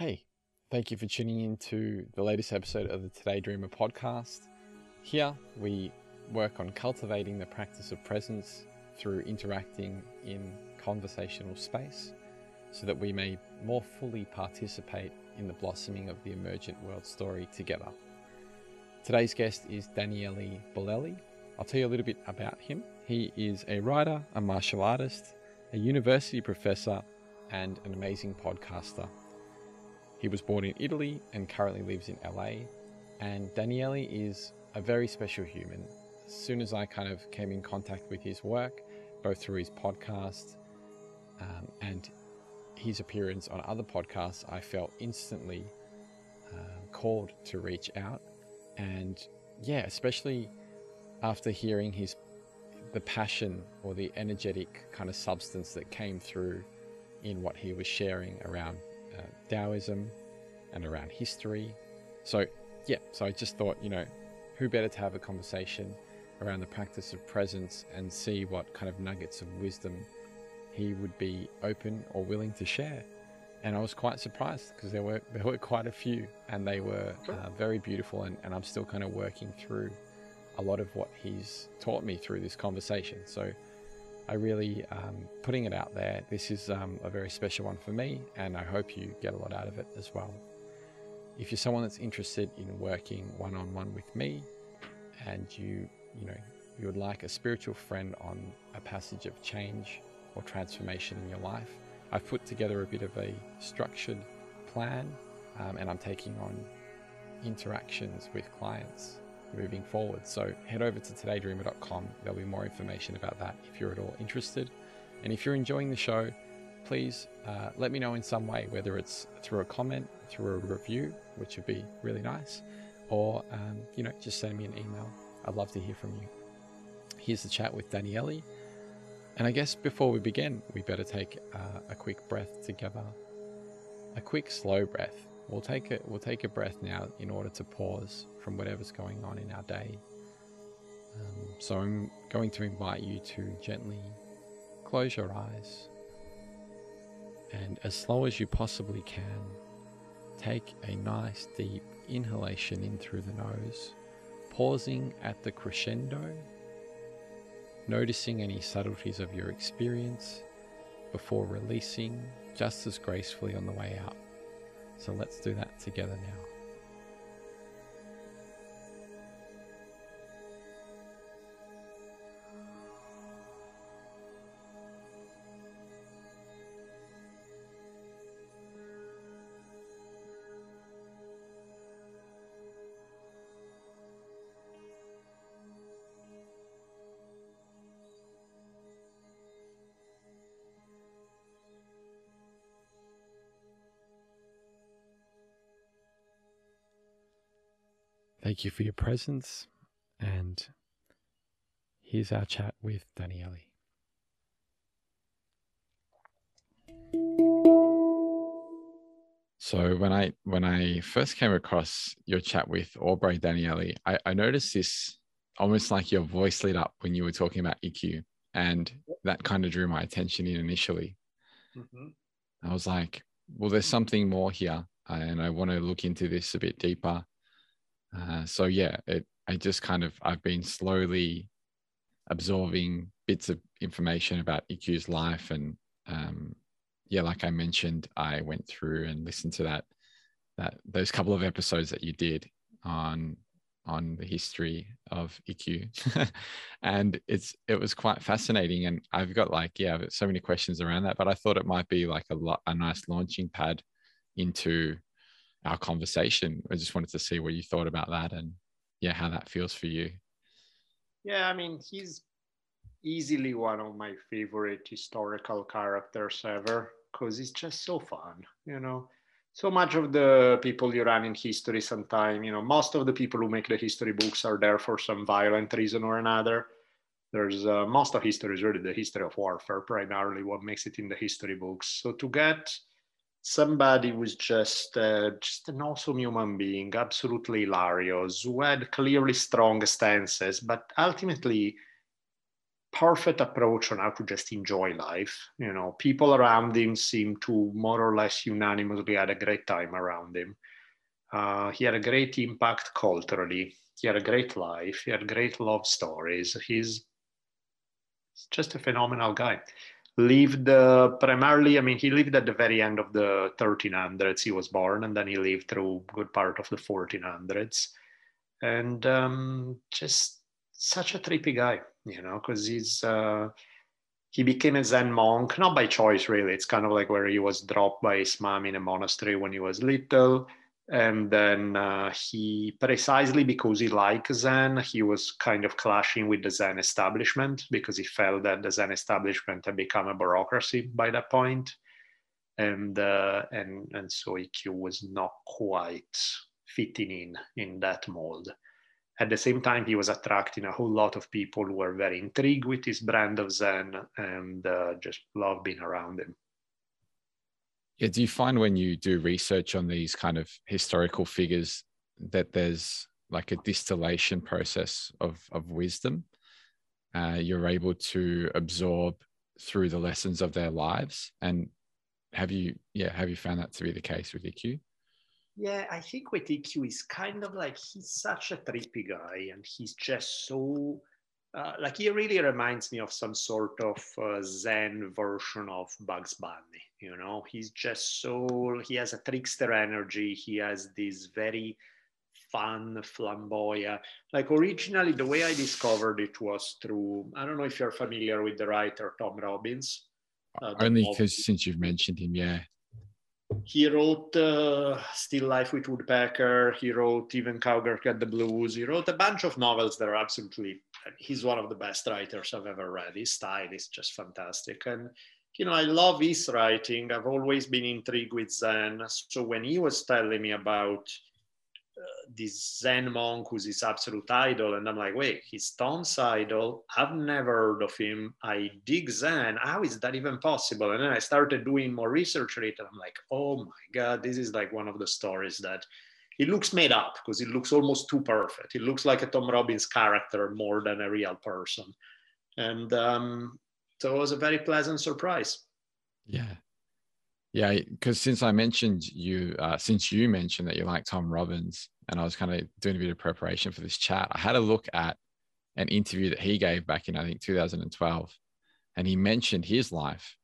Hey, thank you for tuning in to the latest episode of the Today Dreamer podcast. Here we work on cultivating the practice of presence through interacting in conversational space so that we may more fully participate in the blossoming of the emergent world story together. Today's guest is Daniele Bolelli. I'll tell you a little bit about him. He is a writer, a martial artist, a university professor, and an amazing podcaster. He was born in Italy and currently lives in LA. And Daniele is a very special human. As soon as I kind of came in contact with his work, both through his podcast um, and his appearance on other podcasts, I felt instantly uh, called to reach out. And yeah, especially after hearing his the passion or the energetic kind of substance that came through in what he was sharing around Taoism and around history. So, yeah, so I just thought, you know, who better to have a conversation around the practice of presence and see what kind of nuggets of wisdom he would be open or willing to share. And I was quite surprised because there were there were quite a few, and they were uh, very beautiful. And, and I'm still kind of working through a lot of what he's taught me through this conversation. So I really um, putting it out there. This is um, a very special one for me, and I hope you get a lot out of it as well. If you're someone that's interested in working one on one with me, and you you know you would like a spiritual friend on a passage of change or transformation in your life, I've put together a bit of a structured plan, um, and I'm taking on interactions with clients moving forward. So head over to todaydreamer.com. There'll be more information about that if you're at all interested. And if you're enjoying the show, please uh, let me know in some way, whether it's through a comment, through a review, which would be really nice, or um, you know, just send me an email. I'd love to hear from you. Here's the chat with Daniele. And I guess before we begin, we better take uh, a quick breath together. A quick slow breath We'll take it. We'll take a breath now in order to pause from whatever's going on in our day. Um, so I'm going to invite you to gently close your eyes and, as slow as you possibly can, take a nice deep inhalation in through the nose, pausing at the crescendo, noticing any subtleties of your experience before releasing just as gracefully on the way out. So let's do that together now. Thank you for your presence. And here's our chat with Daniele. So when I when I first came across your chat with Aubrey Daniele, I, I noticed this almost like your voice lit up when you were talking about Ikkyu, and that kind of drew my attention in initially. Mm-hmm. I was like, well, there's something more here, and I want to look into this a bit deeper. Uh, so yeah, it, I just kind of I've been slowly absorbing bits of information about Ikkyu's life, and um, yeah, like I mentioned, I went through and listened to that that those couple of episodes that you did on on the history of Ikkyu, and it's it was quite fascinating. And I've got like yeah, so many questions around that, but I thought it might be like a lot a nice launching pad into our conversation. I just wanted to see what you thought about that and yeah, how that feels for you. Yeah, I mean, he's easily one of my favorite historical characters ever because he's just so fun, you know. So much of the people you run in history sometime, you know, most of the people who make the history books are there for some violent reason or another. There's uh, most of history is really the history of warfare, primarily what makes it in the history books. So to get somebody was just uh, just an awesome human being, absolutely hilarious, who had clearly strong stances, but ultimately perfect approach on how to just enjoy life. You know, people around him seem to more or less unanimously had a great time around him. Uh, he had a great impact culturally. He had a great life. He had great love stories. He's just a phenomenal guy. Lived uh, primarily, I mean, he lived at the very end of the 1300s. He was born, and then he lived through good part of the 1400s, and um, just such a trippy guy, you know, because he's uh, he became a Zen monk not by choice, really. It's kind of like where he was dropped by his mom in a monastery when he was little and then uh, he precisely because he liked zen he was kind of clashing with the zen establishment because he felt that the zen establishment had become a bureaucracy by that point. And uh, and and so Ikkyu was not quite fitting in in that mold. At the same time he was attracting a whole lot of people who were very intrigued with his brand of zen and uh, just loved being around him yeah, do you find when you do research on these kind of historical figures that there's like a distillation process of of wisdom? Uh, you're able to absorb through the lessons of their lives, and have you yeah have you found that to be the case with Ikkyu? Yeah, I think with Ikkyu is kind of like he's such a trippy guy, and he's just so uh, like he really reminds me of some sort of uh, Zen version of Bugs Bunny. You know, he's just so he has a trickster energy. He has this very fun, flamboyant. Like originally, the way I discovered it was through. I don't know if you're familiar with the writer Tom Robbins. Uh, Only because since you've mentioned him, yeah. He wrote uh, Still Life with Woodpecker. He wrote even Cowgirl Got the Blues. He wrote a bunch of novels that are absolutely. He's one of the best writers I've ever read. His style is just fantastic, and you know I love his writing. I've always been intrigued with Zen. So when he was telling me about this Zen monk who's his absolute idol. And I'm like, wait, he's Tom's idol. I've never heard of him. I dig Zen. How is that even possible? And then I started doing more research on it. And I'm like, oh my God, this is like one of the stories that it looks made up because it looks almost too perfect. It looks like a Tom Robbins character more than a real person. And um, so it was a very pleasant surprise. Yeah. Yeah, because since I mentioned you, uh, since you mentioned that you like Tom Robbins, and I was kind of doing a bit of preparation for this chat, I had a look at an interview that he gave back in I think 2012, and he mentioned his life,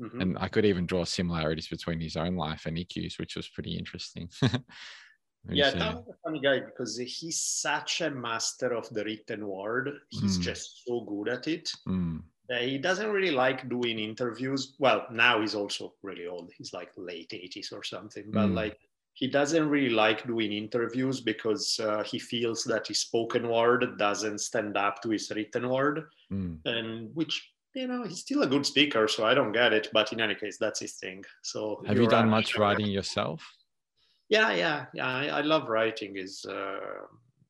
mm-hmm. and I could even draw similarities between his own life and Ikkyu's, which was pretty interesting. yeah, Tom's a funny guy because he's such a master of the written word. He's mm. just so good at it. Mm he doesn't really like doing interviews. Well, now he's also really old. He's like late 80s or something. But mm. like he doesn't really like doing interviews because uh, he feels that his spoken word doesn't stand up to his written word. Mm. And which you know he's still a good speaker, so I don't get it. But in any case, that's his thing. So have you done much writing yourself? Yeah, yeah, yeah. I, I love writing. Is uh,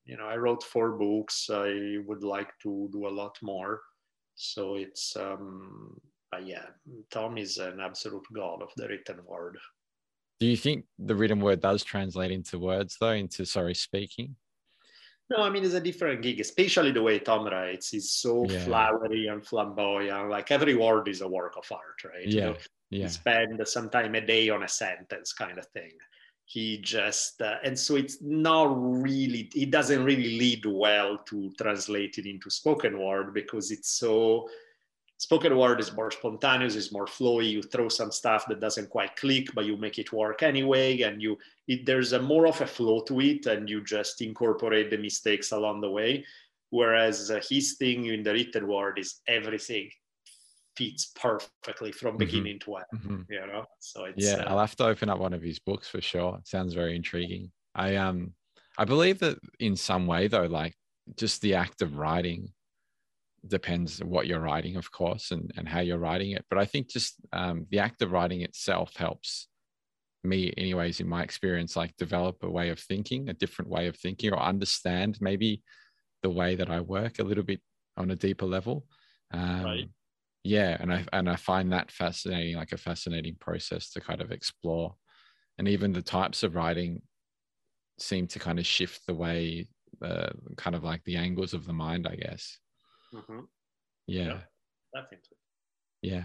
you know I wrote four books. I would like to do a lot more. So it's, um, but yeah, Tom is an absolute god of the written word. Do you think the written word does translate into words though, into sorry, speaking? No, I mean it's a different gig, especially the way Tom writes. is so yeah. flowery and flamboyant. Like every word is a work of art, right? Yeah. You know, yeah. Spend some time a day on a sentence kind of thing he just uh, and so it's not really it doesn't really lead well to translate it into spoken word because it's so spoken word is more spontaneous is more flowy. You throw some stuff that doesn't quite click but you make it work anyway. And you it, there's a more of a flow to it and you just incorporate the mistakes along the way. Whereas uh, his thing in the written word is everything fits perfectly from mm-hmm. beginning mm-hmm. to end. Mm-hmm. You know, so it's yeah. Uh, I'll have to open up one of his books for sure. It sounds very intriguing. I um, I believe that in some way though, like just the act of writing depends what you're writing, of course, and and how you're writing it. But I think just um, the act of writing itself helps me anyways in my experience like develop a way of thinking a different way of thinking or understand maybe the way that i work a little bit on a deeper level um, right yeah and i and i find that fascinating like a fascinating process to kind of explore and even the types of writing seem to kind of shift the way uh, kind of like the angles of the mind i guess mm-hmm. Yeah. Yeah. Definitely. Yeah.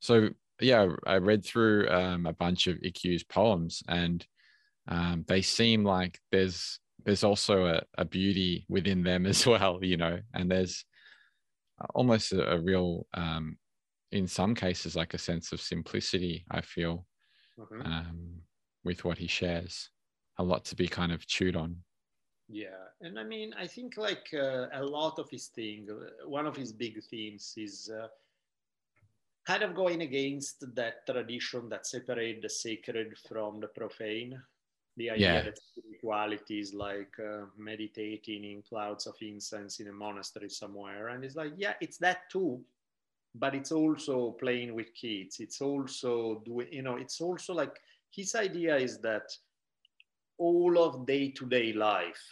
So yeah, I read through um, a bunch of Ikkyu's poems, and um, they seem like there's there's also a, a beauty within them as well, you know, and there's almost a, a real, um, in some cases, like a sense of simplicity. I feel Mhm. um, with what he shares, a lot to be kind of chewed on. Yeah, and I mean, I think like uh, a lot of his thing, uh, one of his big themes is uh, kind of going against that tradition that separate the sacred from the profane. The idea Yeah. that spirituality is like uh, meditating in clouds of incense in a monastery somewhere, and it's like, yeah, it's that too, but it's also playing with kids. It's also doing, you know, it's also like his idea is that all of day-to-day life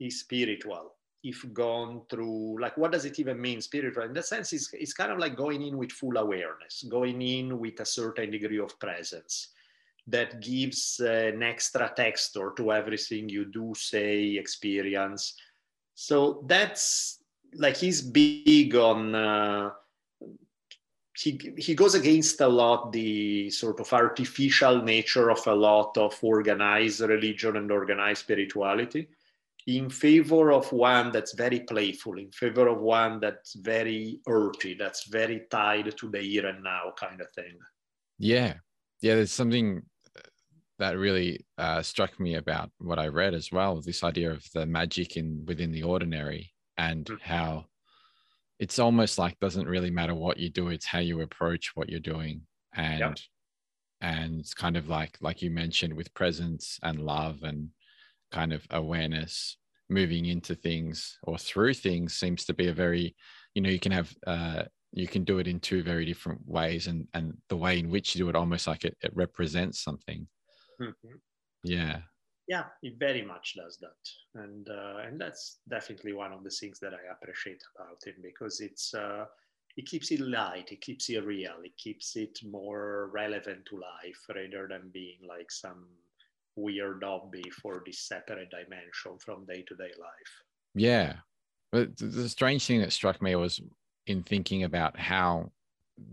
is spiritual if gone through like what does it even mean spiritual in that sense it's, it's kind of like going in with full awareness going in with a certain degree of presence that gives uh, an extra texture to everything you do say experience so that's like he's big on uh, he, he goes against a lot the sort of artificial nature of a lot of organized religion and organized spirituality in favor of one that's very playful, in favor of one that's very earthy, that's very tied to the here and now kind of thing. Yeah. Yeah. There's something that really uh, struck me about what I read as well. This idea of the magic in within the ordinary and Mhm. how it's almost like doesn't really matter what you do. It's how you approach what you're doing. And, and it's kind of like, like you mentioned with presence and love and kind of awareness moving into things or through things seems to be a very, you know, you can have, uh, you can do it in two very different ways and and the way in which you do it almost like it, it represents something Mhm. yeah Yeah, it very much does that, and uh, and that's definitely one of the things that I appreciate about him because it's uh, it keeps it light, it keeps it real, it keeps it more relevant to life rather than being like some weird hobby for this separate dimension from day to day life. yeah but the strange thing that struck me was in thinking about how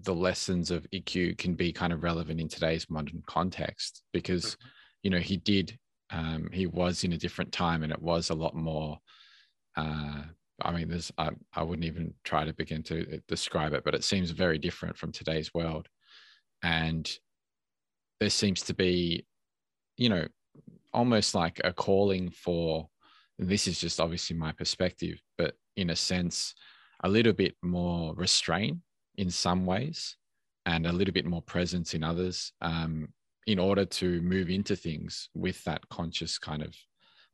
the lessons of Ikkyu can be kind of relevant in today's modern context because you know he did um, he was in a different time and it was a lot more uh, I mean there's I, I wouldn't even try to begin to describe it but it seems very different from today's world. And there seems to be you know almost like a calling for and this is just obviously my perspective but in a sense a little bit more restraint in some ways and a little bit more presence in others um, in order to move into things with that conscious kind of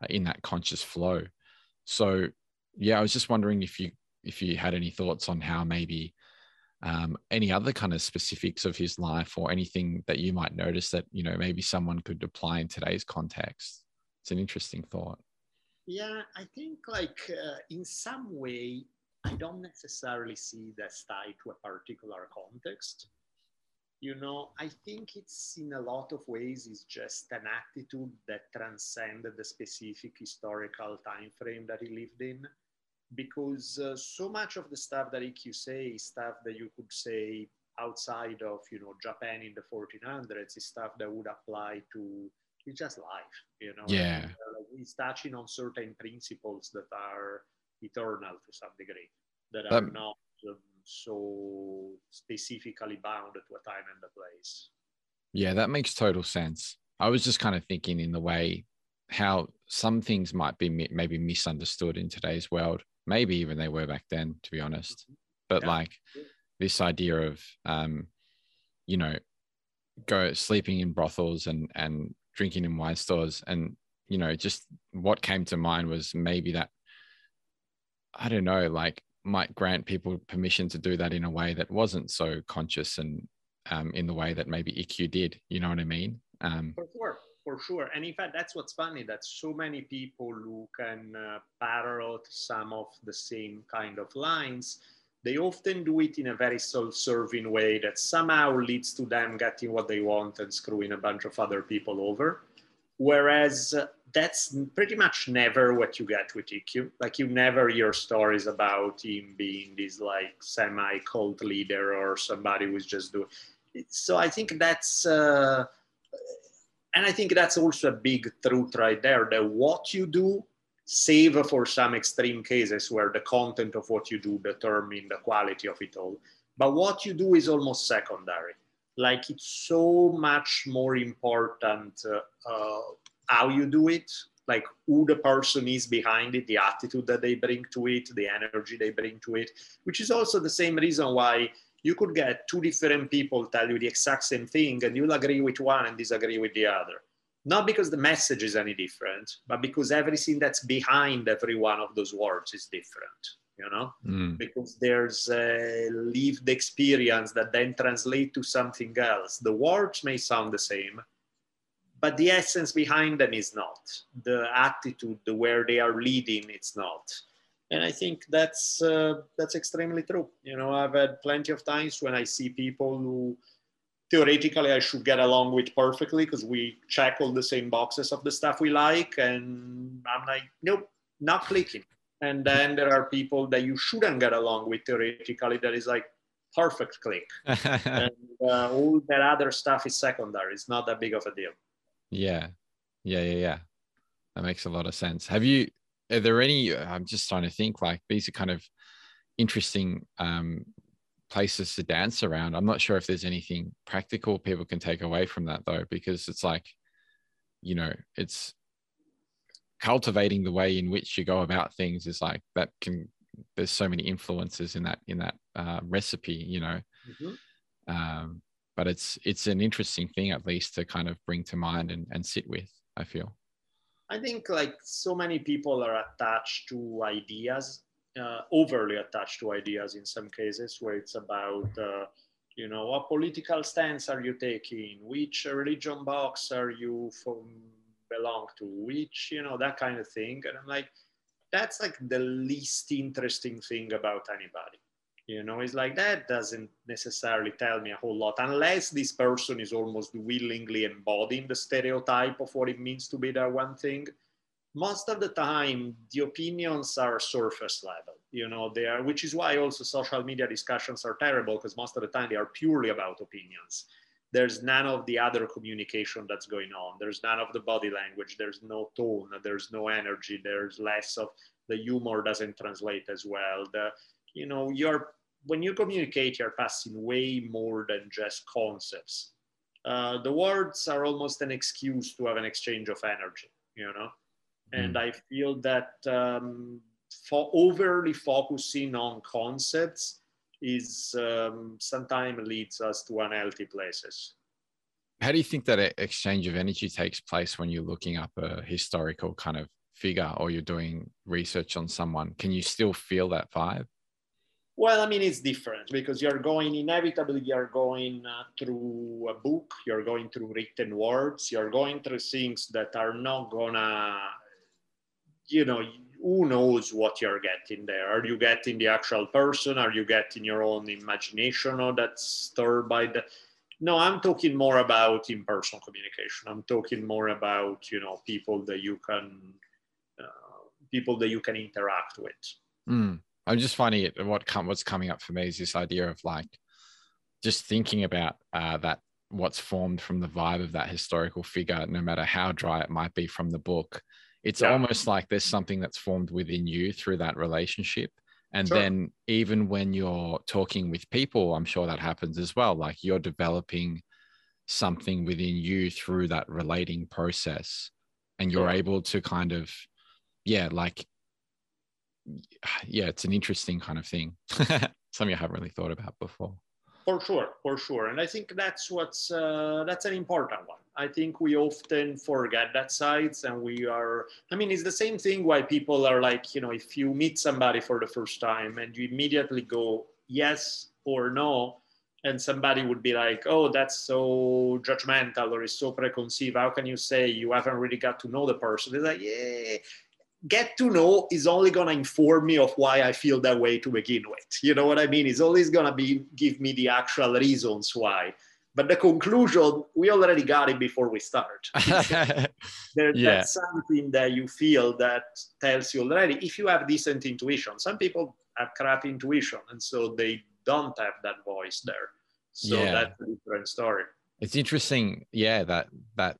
uh, in that conscious flow. So yeah i was just wondering if you if you had any thoughts on how maybe um, any other kind of specifics of his life or anything that you might notice that you know maybe someone could apply in today's context. It's an interesting thought. Yeah, I think like uh, in some way, I don't necessarily see that's tied to a particular context. You know, I think it's in a lot of ways is just an attitude that transcended the specific historical time frame that he lived in. Because uh, so much of the stuff that Ikkyu say is stuff that you could say outside of, you know, Japan in the 1400s is stuff that would apply to it's just life, you know. Yeah. And, uh, he's touching on certain principles that are eternal to some degree, that are Um, not um, so specifically bound to a time and a place. Yeah, that makes total sense. I was just kind of thinking in the way how some things might be maybe misunderstood in today's world. Maybe even they were back then, to be honest. But Yeah. like this idea of, um, you know, go sleeping in brothels and and drinking in wine stores, and you know, just what came to mind was maybe that I don't know, like might grant people permission to do that in a way that wasn't so conscious and um, in the way that maybe Ikkyu did. You know what I mean? Um, For sure, for sure. And in fact, that's what's funny that so many people who can uh, parrot some of the same kind of lines, they often do it in a very self-serving way that somehow leads to them getting what they want and screwing a bunch of other people over. Whereas uh, that's pretty much never what you get with Ikkyu. Like you never hear stories about him being this like semi cult leader or somebody who's just doing. So I think that's, uh, and I think that's also a big truth right there. That what you do, save for some extreme cases where the content of what you do determine the quality of it all. But what you do is almost secondary. Like it's so much more important. Uh, uh, how you do it, like who the person is behind it, the attitude that they bring to it, the energy they bring to it, which is also the same reason why you could get two different people tell you the exact same thing and you'll agree with one and disagree with the other. Not because the message is any different, but because everything that's behind every one of those words is different, you know? Mm. Because there's a lived experience that then translate to something else. The words may sound the same, but the essence behind them is not the attitude the where they are leading it's not and i think that's uh, that's extremely true you know i've had plenty of times when i see people who theoretically i should get along with perfectly because we check all the same boxes of the stuff we like and i'm like nope not clicking and then there are people that you shouldn't get along with theoretically that is like perfect click and uh, all that other stuff is secondary it's not that big of a deal yeah. Yeah. Yeah. Yeah. That makes a lot of sense. Have you, are there any, I'm just trying to think like these are kind of interesting um, places to dance around. I'm not sure if there's anything practical people can take away from that though, because it's like, you know, it's cultivating the way in which you go about things is like that can, there's so many influences in that, in that uh, recipe, you know. Mm-hmm. Um, but it's it's an interesting thing at least to kind of bring to mind and, and sit with i feel i think like so many people are attached to ideas uh, overly attached to ideas in some cases where it's about uh, you know what political stance are you taking which religion box are you from belong to which you know that kind of thing. And i'm like that's like the least interesting thing about anybody. You know it's like that doesn't necessarily tell me a whole lot unless this person is almost willingly embodying the stereotype of what it means to be that one thing. Most of the time the opinions are surface level you know they are which is why also social media discussions are terrible because most of the time they are purely about opinions there's none of the other communication that's going on. There's none of the body language. There's no tone. There's no energy. There's less of the humor doesn't translate as well. The you know you're when you communicate you're passing way more than just concepts. Uh, the words are almost an excuse to have an exchange of energy you know? And mm. i feel that um, for overly focusing on concepts is um, sometimes leads us to unhealthy places. How do you think that exchange of energy takes place when you're looking up a historical kind of figure or you're doing research on someone? Can you still feel that vibe? Well, I mean, it's different because you're going inevitably, you're going uh, through a book, you're going through written words, you're going through things that are not gonna, you know, who knows what you're getting there? Are you getting the actual person? Are you getting your own imagination or that's stirred by the? No, I'm talking more about in-person communication. I'm talking more about you know people that you can, uh, people that you can interact with. Mm. I'm just finding it. What come what's coming up for me is this idea of like just thinking about uh, that what's formed from the vibe of that historical figure, no matter how dry it might be from the book. It's yeah. almost like there's something that's formed within you through that relationship. And sure. then even when you're talking with people, I'm sure that happens as well. Like you're developing something within you through that relating process. And you're sure. able to kind of, yeah, like yeah, it's an interesting kind of thing. Something I haven't really thought about before. For sure, for sure, and I think that's what's uh, that's an important one. I think we often forget that sides, and we are. I mean, it's the same thing why people are like, you know, if you meet somebody for the first time and you immediately go yes or no, and somebody would be like, oh, that's so judgmental or is so preconceived. How can you say you haven't really got to know the person? It's like, yeah, get to know is only going to inform me of why I feel that way to begin with. You know what I mean? It's always going to be give me the actual reasons why. but the conclusion we already got it before we start there, yeah. that's something that you feel that tells you already if you have decent intuition some people have crap intuition and so they don't have that voice there so yeah. that's a different story it's interesting yeah that that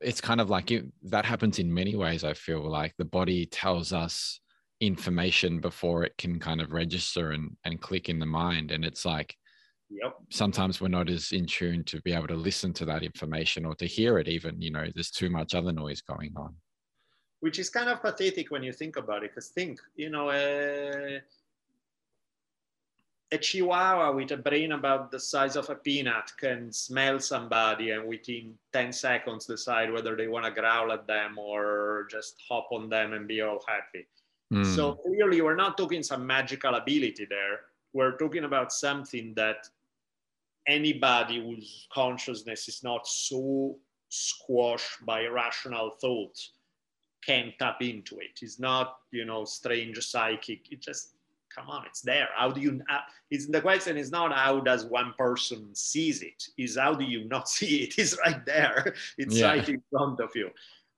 it's kind of like it, that happens in many ways i feel like the body tells us information before it can kind of register and, and click in the mind and it's like Yep. Sometimes we're not as in tune to be able to listen to that information or to hear it, even, you know, there's too much other noise going on. Which is kind of pathetic when you think about it, because think, you know, a, a chihuahua with a brain about the size of a peanut can smell somebody and within 10 seconds decide whether they want to growl at them or just hop on them and be all happy. Mm. So clearly, we're not talking some magical ability there. We're talking about something that anybody whose consciousness is not so squashed by rational thought can tap into it. It's not, you know, strange psychic. It just come on, it's there. How do you? Uh, it's the question is not how does one person sees it. Is how do you not see it? It's right there. It's yeah. right in front of you.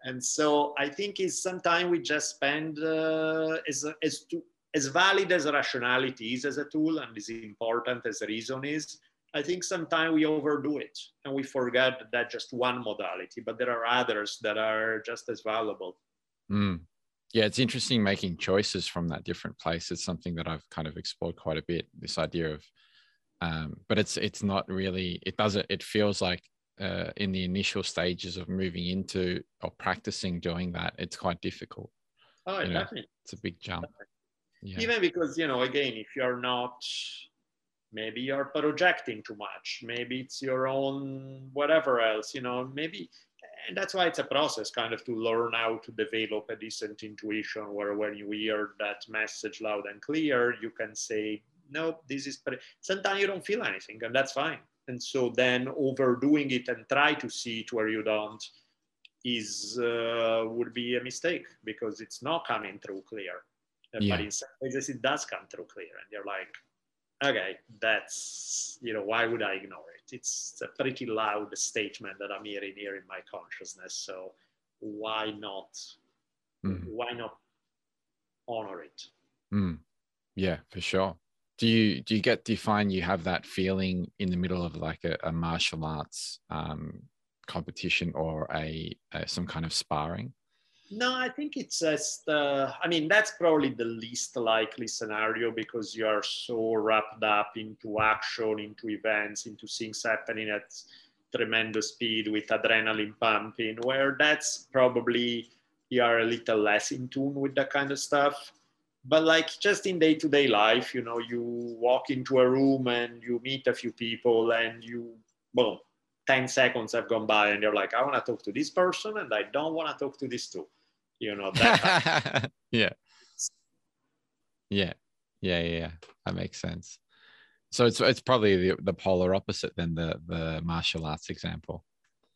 And so I think it's sometimes we just spend uh, as as to, as valid as rationality is as a tool and as important as reason is I think sometimes we overdo it and we forget that just one modality, but there are others that are just as valuable. Mm. Yeah, it's interesting making choices from that different place. It's something that I've kind of explored quite a bit. This idea of, um, but it's it's not really. It doesn't. It feels like uh, in the initial stages of moving into or practicing doing that, it's quite difficult. Oh, you definitely. It's a big jump. Yeah. Even because you know, again, if you're not maybe you're projecting too much maybe it's your own whatever else you know maybe and that's why it's a process kind of to learn how to develop a decent intuition where when you hear that message loud and clear you can say no this is pre-. sometimes you don't feel anything and that's fine and so then overdoing it and try to see it where you don't is uh, would be a mistake because it's not coming through clear yeah. but in some cases it does come through clear and you're like okay, that's, you know, why would I ignore it? It's a pretty loud statement that I'm hearing here in my consciousness. So why not, mm. why not honor it? Mm. Yeah, for sure. Do you, do you get, do you find you have that feeling in the middle of like a, a martial arts um, competition or a, a, some kind of sparring? No, I think it's just, uh, I mean, that's probably the least likely scenario because you are so wrapped up into action, into events, into things happening at tremendous speed with adrenaline pumping, where that's probably you are a little less in tune with that kind of stuff. But like just in day to day life, you know, you walk into a room and you meet a few people and you, boom, 10 seconds have gone by and you're like, I want to talk to this person and I don't want to talk to this too you know that yeah. Yeah. Yeah yeah that makes sense. So it's it's probably the, the polar opposite than the the martial arts example.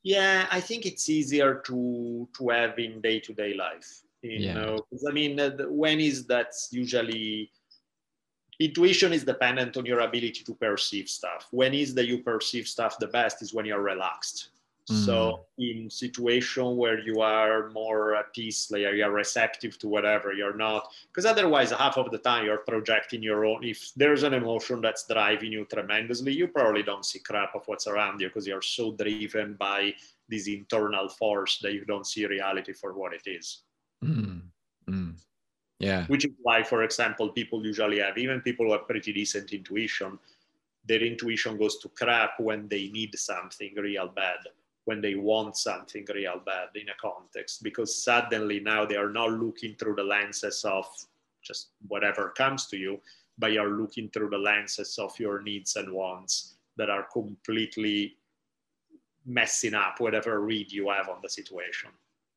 Yeah i think it's easier to to have in day-to-day life you yeah. know i mean when is that usually intuition is dependent on your ability to perceive stuff. When is that you perceive stuff the best is when you're relaxed so mm. in situation where you are more at peace, like you're receptive to whatever, you're not because otherwise half of the time you're projecting your own. If there's an emotion that's driving you tremendously, you probably don't see crap of what's around you because you're so driven by this internal force that you don't see reality for what it is. Mm. Mm. Yeah. Which is why, for example, people usually have even people who have pretty decent intuition, their intuition goes to crap when they need something real bad when they want something real bad in a context because suddenly now they are not looking through the lenses of just whatever comes to you but you're looking through the lenses of your needs and wants that are completely messing up whatever read you have on the situation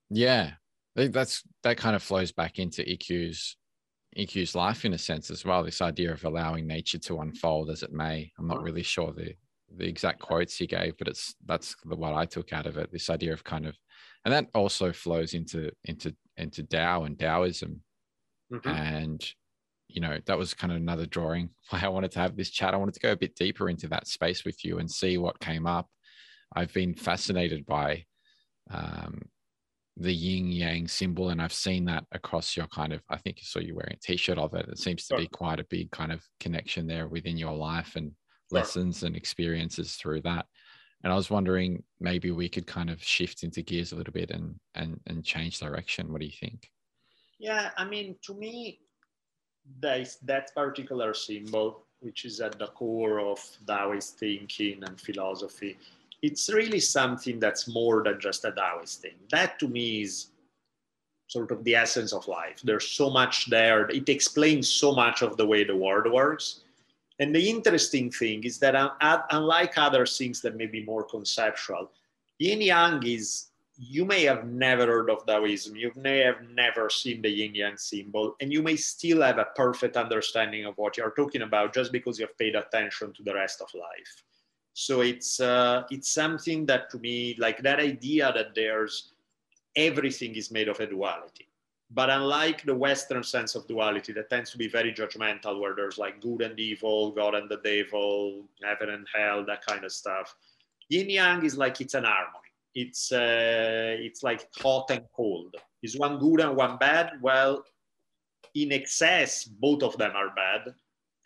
yeah that's that kind of flows back into Ikkyu's Ikkyu's life in a sense as well. This idea of allowing nature to unfold as it may. I'm not mm. really sure the the exact quotes he gave, but it's that's the what I took out of it. This idea of kind of, and that also flows into into into Tao and Taoism, mm-hmm. and you know, that was kind of another drawing why I wanted to have this chat. I wanted to go a bit deeper into that space with you and see what came up. I've been fascinated by um, the yin yang symbol, and I've seen that across your kind of. I think you saw you wearing a t-shirt of it. It seems to be quite a big kind of connection there within your life and lessons and experiences through that. And I was wondering maybe we could kind of shift into gears a little bit and and and change direction. What do you think? Yeah, I mean, to me, there's that particular symbol, which is at the core of Taoist thinking and philosophy. It's really something that's more than just a Taoist thing. That to me is sort of the essence of life. There's so much there. It explains so much of the way the world works. And the interesting thing is that unlike other things that may be more conceptual, yin yang is you may have never heard of Taoism, you may have never seen the yin yang symbol, and you may still have a perfect understanding of what you're talking about just because you've paid attention to the rest of life. So it's uh, it's something that to me, like that idea that there's everything is made of a duality. But unlike the Western sense of duality that tends to be very judgmental, where there's like good and evil, God and the devil, heaven and hell, that kind of stuff, yin yang is like it's an harmony it's uh, it's like hot and cold. Is one good and one bad? Well, in excess, both of them are bad,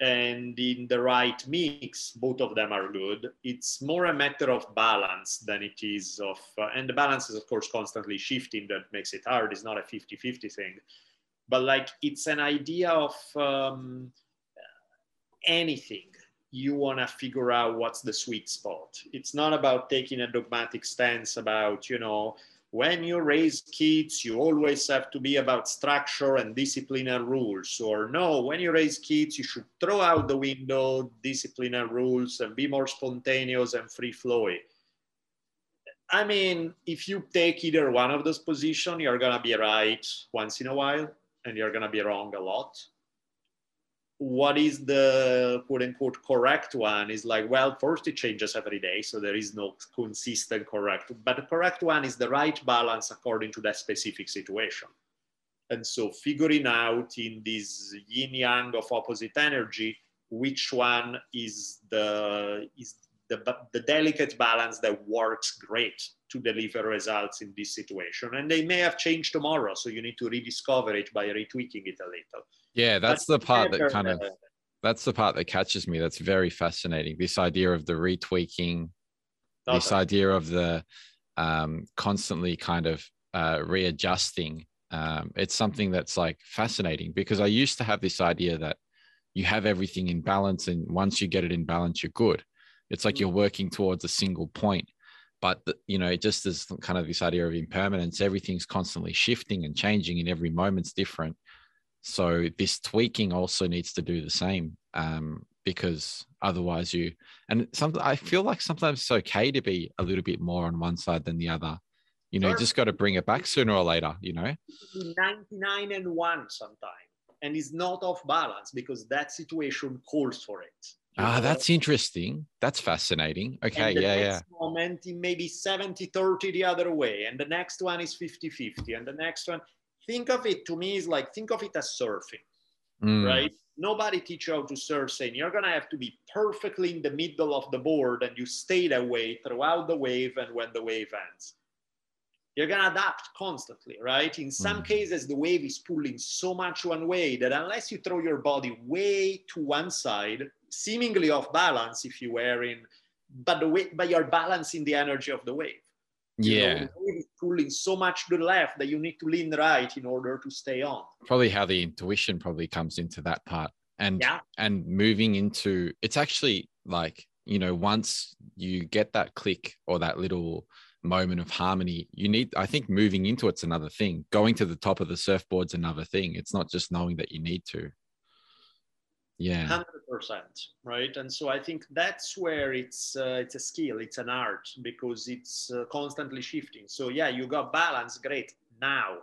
and in the right mix, both of them are good. It's more a matter of balance than it is of, uh, and the balance is of course constantly shifting. That makes it hard. It's not a 50-50 thing, but like it's an idea of um, anything you want to figure out what's the sweet spot. It's not about taking a dogmatic stance about, you know, when you raise kids, you always have to be about structure and discipline and rules. Or no, when you raise kids, you should throw out the window discipline and rules and be more spontaneous and free flowing. I mean, if you take either one of those positions, you're going to be right once in a while and you're going to be wrong a lot what is the quote unquote correct one is like, well, first it changes every day. So there is no consistent correct, but the correct one is the right balance according to that specific situation. And so figuring out in this yin yang of opposite energy, which one is the, is the, the delicate balance that works great to deliver results in this situation. And they may have changed tomorrow. So you need to rediscover it by retweaking it a little yeah, that's the part that kind of that's the part that catches me. That's very fascinating. This idea of the retweaking, this idea of the um, constantly kind of uh, readjusting. Um, it's something that's like fascinating because I used to have this idea that you have everything in balance, and once you get it in balance, you're good. It's like mm-hmm. you're working towards a single point, but you know, it just is kind of this idea of impermanence. Everything's constantly shifting and changing, and every moment's different so this tweaking also needs to do the same um, because otherwise you and some I feel like sometimes it's okay to be a little bit more on one side than the other. You know, sure. you just got to bring it back sooner or later. You know, 99 and one sometimes, and it's not off balance because that situation calls for it. Ah, that's interesting. That's fascinating. Okay, yeah, yeah. Moment, it may 70 30 the other way, and the next one is 50 50, and the next one think of it to me is like think of it as surfing mm. right nobody teach you how to surf saying you're gonna have to be perfectly in the middle of the board and you stay that way throughout the wave and when the wave ends you're gonna adapt constantly right in some mm. cases the wave is pulling so much one way that unless you throw your body way to one side seemingly off balance if you were in but the way but you're balancing the energy of the wave yeah. know, pulling so much to the left that you need to lean right in order to stay on. Probably how the intuition probably comes into that part. And yeah. and moving into it's actually like, you know, once you get that click or that little moment of harmony, you need I think moving into it's another thing. Going to the top of the surfboard's another thing. It's not just knowing that you need to. Yeah 100% right? And so I think that's where it's uh, it's a skill, it's an art because it's uh, constantly shifting. So yeah, you got balance, great. Now,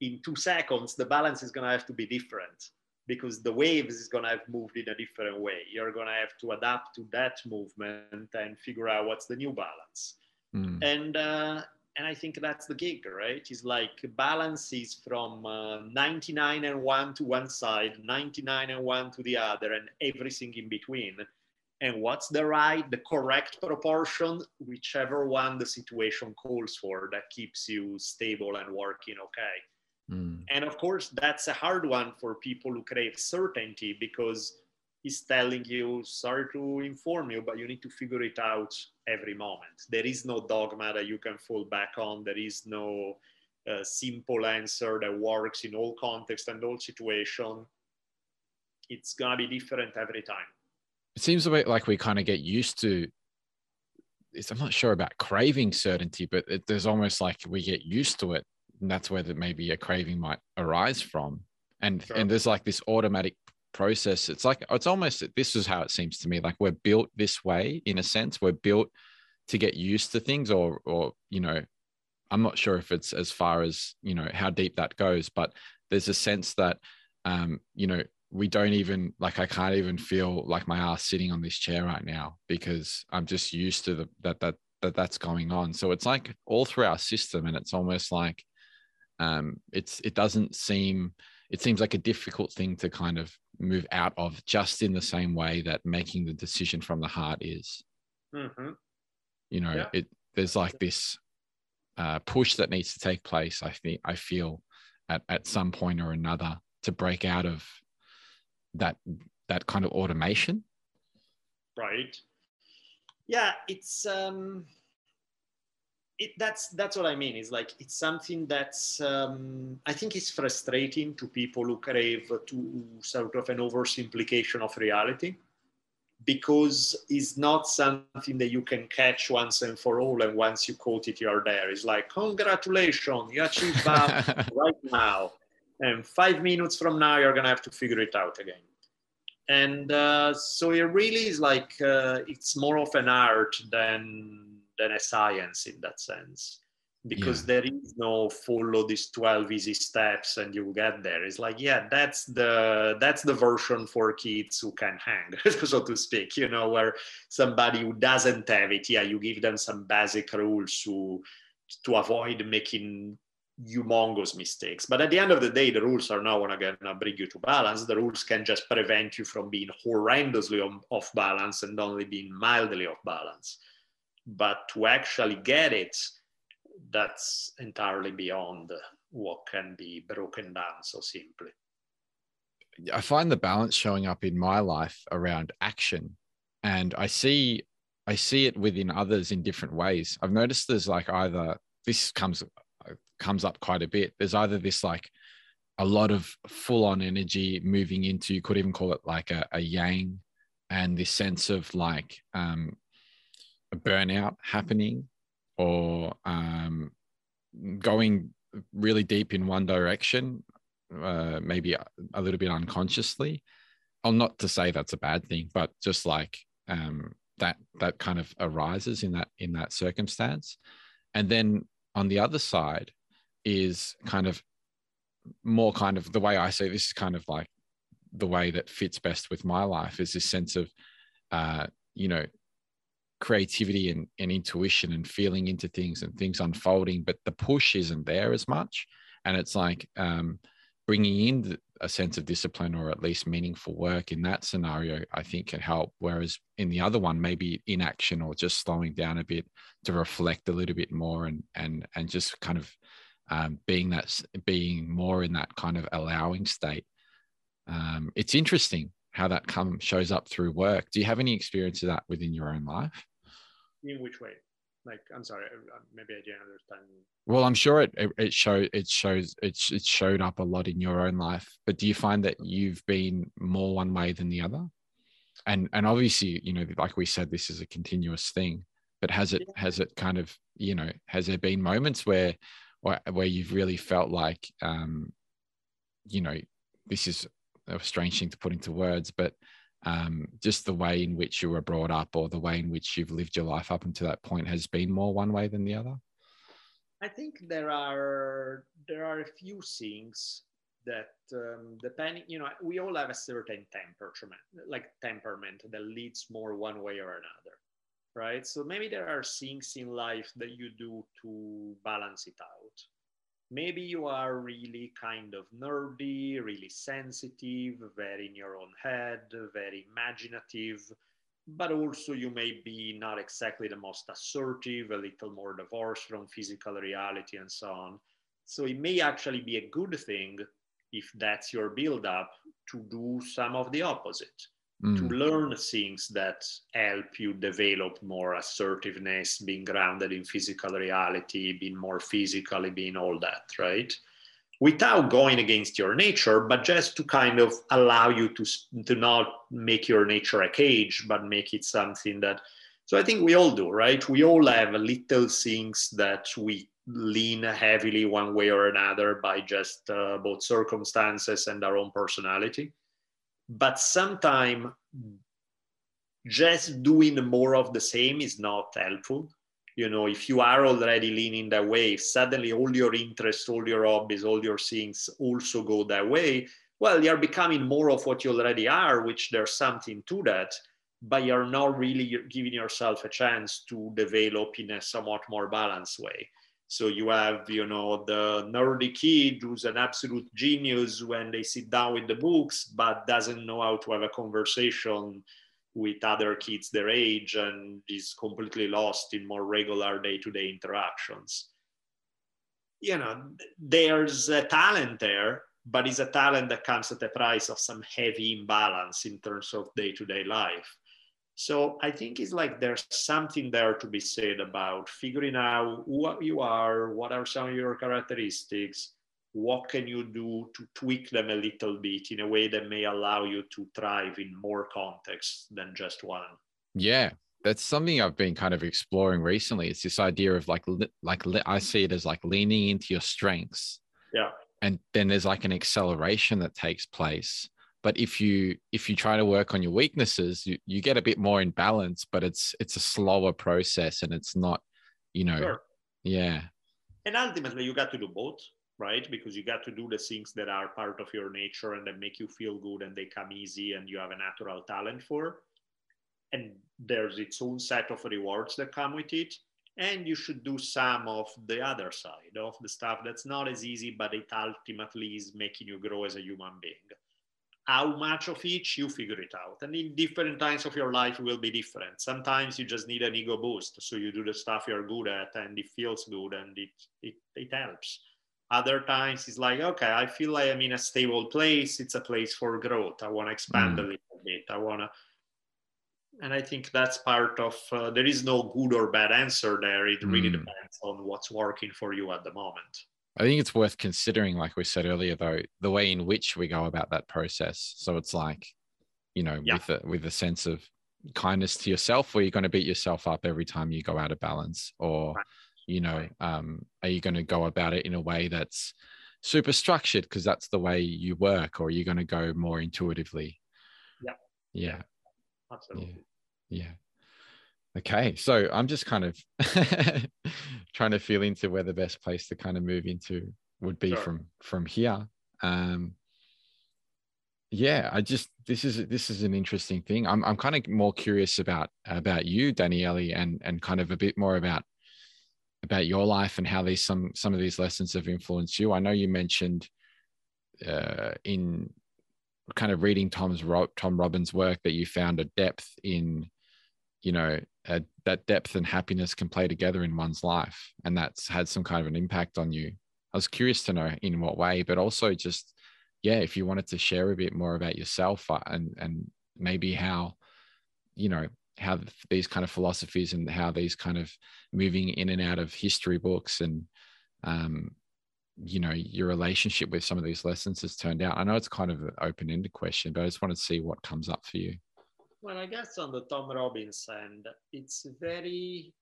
in two seconds, the balance is gonna have to be different because the waves is gonna have moved in a different way. You're gonna have to adapt to that movement and figure out what's the new balance. Mm. And uh, and I think that's the gig, right? It's like balance is from uh, 99 and 1 to one side, 99 and 1 to the other, and everything in between. And what's the right, the correct proportion, whichever one the situation calls for, that keeps you stable and working okay. Mm. And of course, that's a hard one for people who crave certainty because he's telling you, sorry to inform you, but you need to figure it out every moment. There is no dogma that you can fall back on. There is no uh, simple answer that works in all context and all situation. It's gonna be different every time. It seems a bit like we kind of get used to. It. I'm not sure about craving certainty, but it, there's almost like we get used to it, and that's where the, maybe a craving might arise from. And sure. and there's like this automatic process it's like it's almost this is how it seems to me like we're built this way in a sense. We're built to get used to things or or you know i'm not sure if it's as far as you know how deep that goes but there's a sense that um you know we don't even like i can't even feel like my ass sitting on this chair right now because i'm just used to the that that that that's going on. So it's like all through our system and it's almost like um it's it doesn't seem it seems like a difficult thing to kind of move out of just in the same way that making the decision from the heart is mm-hmm. you know yeah. it there's like this uh, push that needs to take place i think i feel at, at some point or another to break out of that that kind of automation right yeah it's um it, that's that's what I mean. Is like it's something that's um, I think it's frustrating to people who crave to sort of an oversimplification of reality because it's not something that you can catch once and for all. And once you caught it, you're there. It's like congratulations, you achieved that right now, and five minutes from now you're gonna have to figure it out again. And uh, so it really is like uh, it's more of an art than than a science in that sense. Because yeah. there is no follow these 12 easy steps and you get there. It's like yeah that's the that's the version for kids who can hang so to speak you know where somebody who doesn't have it yeah you give them some basic rules to to avoid making humongous mistakes. But at the end of the day the rules are not going to bring you to balance. The rules can just prevent you from being horrendously off balance and only being mildly off balance but to actually get it, that's entirely beyond what can be broken down so simply. I find the balance showing up in my life around action, and I see I see it within others in different ways. I've noticed there's like either this comes comes up quite a bit. There's either this like a lot of full on energy moving into, you could even call it like a, a yang, and this sense of like um, burnout happening or um, going really deep in one direction, uh, maybe a, little bit unconsciously. I'll not to say that's a bad thing, but just like um, that, that kind of arises in that in that circumstance, and then on the other side is kind of more kind of the way I see this is kind of like the way that fits best with my life is this sense of uh, you know creativity and, and intuition and feeling into things and things unfolding, but the push isn't there as much. And it's like um, bringing in a sense of discipline or at least meaningful work in that scenario, I think can help. Whereas in the other one, maybe inaction or just slowing down a bit to reflect a little bit more and and and just kind of um, being that being more in that kind of allowing state. Um, it's interesting how that come shows up through work. Do you have any experience of that within your own life? In which way? Like i'm sorry uh, uh, maybe i didn't understand. Well i'm sure it it shows it shows it's it showed up a lot in your own life but do you find that you've been more one way than the other? And and obviously you know like we said this is a continuous thing but has it has it kind of you know has there been moments where where, where you've really felt like um you know this is a strange thing to put into words but um, just the way in which you were brought up or the way in which you've lived your life up until that point has been more one way than the other? I think there are there are a few things that um, depending, you know, we all have a certain temperament, like temperament that leads more one way or another. right? So maybe there are things in life that you do to balance it out. Maybe you are really kind of nerdy, really sensitive, very in your own head, very imaginative, but also you may be not exactly the most assertive, a little more divorced from physical reality and so on. So it may actually be a good thing if that's your build up to do some of the opposite mm. to learn things that help you develop more assertiveness being grounded in physical reality being more physically being all that right without going against your nature but just to kind of allow you to to not make your nature a cage but make it something that so i think we all do right we all have little things that we lean heavily one way or another by just uh, both circumstances and our own personality. But sometimes just doing more of the same is not helpful. You know, if you are already leaning that way, suddenly all your interests, all your hobbies, all your things also go that way. Well, you're becoming more of what you already are, which there's something to that, but you're not really giving yourself a chance to develop in a somewhat more balanced way. So you have, you know, the nerdy kid who's an absolute genius when they sit down with the books, but doesn't know how to have a conversation with other kids their age and is completely lost in more regular day-to-day interactions. You know, there's a talent there, but it's a talent that comes at the price of some heavy imbalance in terms of day-to-day life. So I think it's like there's something there to be said about figuring out who you are, what are some of your characteristics, what can you do to tweak them a little bit in a way that may allow you to thrive in more contexts than just one. Yeah, that's something I've been kind of exploring recently. It's this idea of like like I see it as like leaning into your strengths. Yeah. And then there's like an acceleration that takes place but if you if you try to work on your weaknesses you, you get a bit more in balance but it's it's a slower process and it's not you know sure. yeah. And ultimately you got to do both right? Because you got to do the things that are part of your nature and that make you feel good and they come easy and you have a natural talent for. And there's its own set of rewards that come with it. And you should do some of the other side of the stuff that's not as easy but it ultimately is making you grow as a human being how much of each you figure it out. And in different times of your life will be different. Sometimes you just need an ego boost. So you do the stuff you're good at and it feels good and it it, it helps. Other times it's like okay i feel like i'm in a stable place. It's a place for growth. I want to expand mm. a little bit. I want to and i think that's part of uh, there is no good or bad answer there. It really mm. depends on what's working for you at the moment I think it's worth considering, like we said earlier, though, the way in which we go about that process. So it's like, you know, yeah. with a with a sense of kindness to yourself, or you're going to beat yourself up every time you go out of balance, or right. you know, um, are you going to go about it in a way that's super structured because that's the way you work, or are you going to go more intuitively? Yeah. Yeah. Absolutely. Yeah. yeah. Okay, so I'm just kind of trying to feel into where the best place to kind of move into would be sure. from from here. Um, yeah, I just this is this is an interesting thing. I'm I'm kind of more curious about about you, Daniele, and and kind of a bit more about about your life and how these some some of these lessons have influenced you. I know you mentioned uh, in kind of reading Tom's Tom Robbins' work that you found a depth in you know uh, that depth and happiness can play together in one's life and that's had some kind of an impact on you. I was curious to know in what way but also just yeah if you wanted to share a bit more about yourself uh, and and maybe how you know how these kind of philosophies and how these kind of moving in and out of history books and um you know your relationship with some of these lessons has turned out. I know it's kind of an open-ended question but i just want to see what comes up for you well, I guess on the Tom Robbins end, it's very,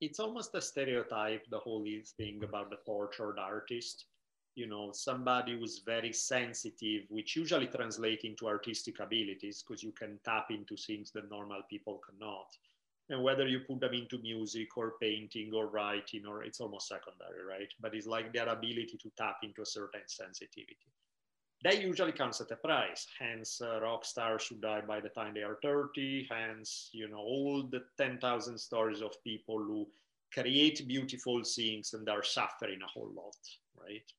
it's almost a stereotype, the whole thing about the tortured artist. You know, somebody who's very sensitive, which usually translate into artistic abilities because you can tap into things that normal people cannot. And whether you put them into music or painting or writing, or it's almost secondary, right? But it's like their ability to tap into a certain sensitivity that usually comes at a price. Hence, uh, rock stars who die by the time they are 30. Hence, you know, all the 10,000 stories of people who create beautiful things and are suffering a whole lot, right?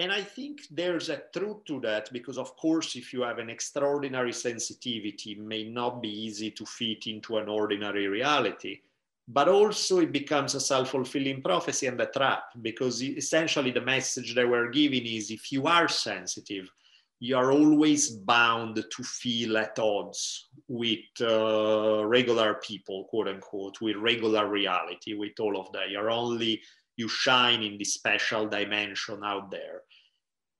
And I think there's a truth to that because, of course, if you have an extraordinary sensitivity, it may not be easy to fit into an ordinary reality but also it becomes a self-fulfilling prophecy and a trap because essentially the message they were giving is if you are sensitive you are always bound to feel at odds with uh, regular people quote unquote with regular reality with all of that. You're only you shine in this special dimension out there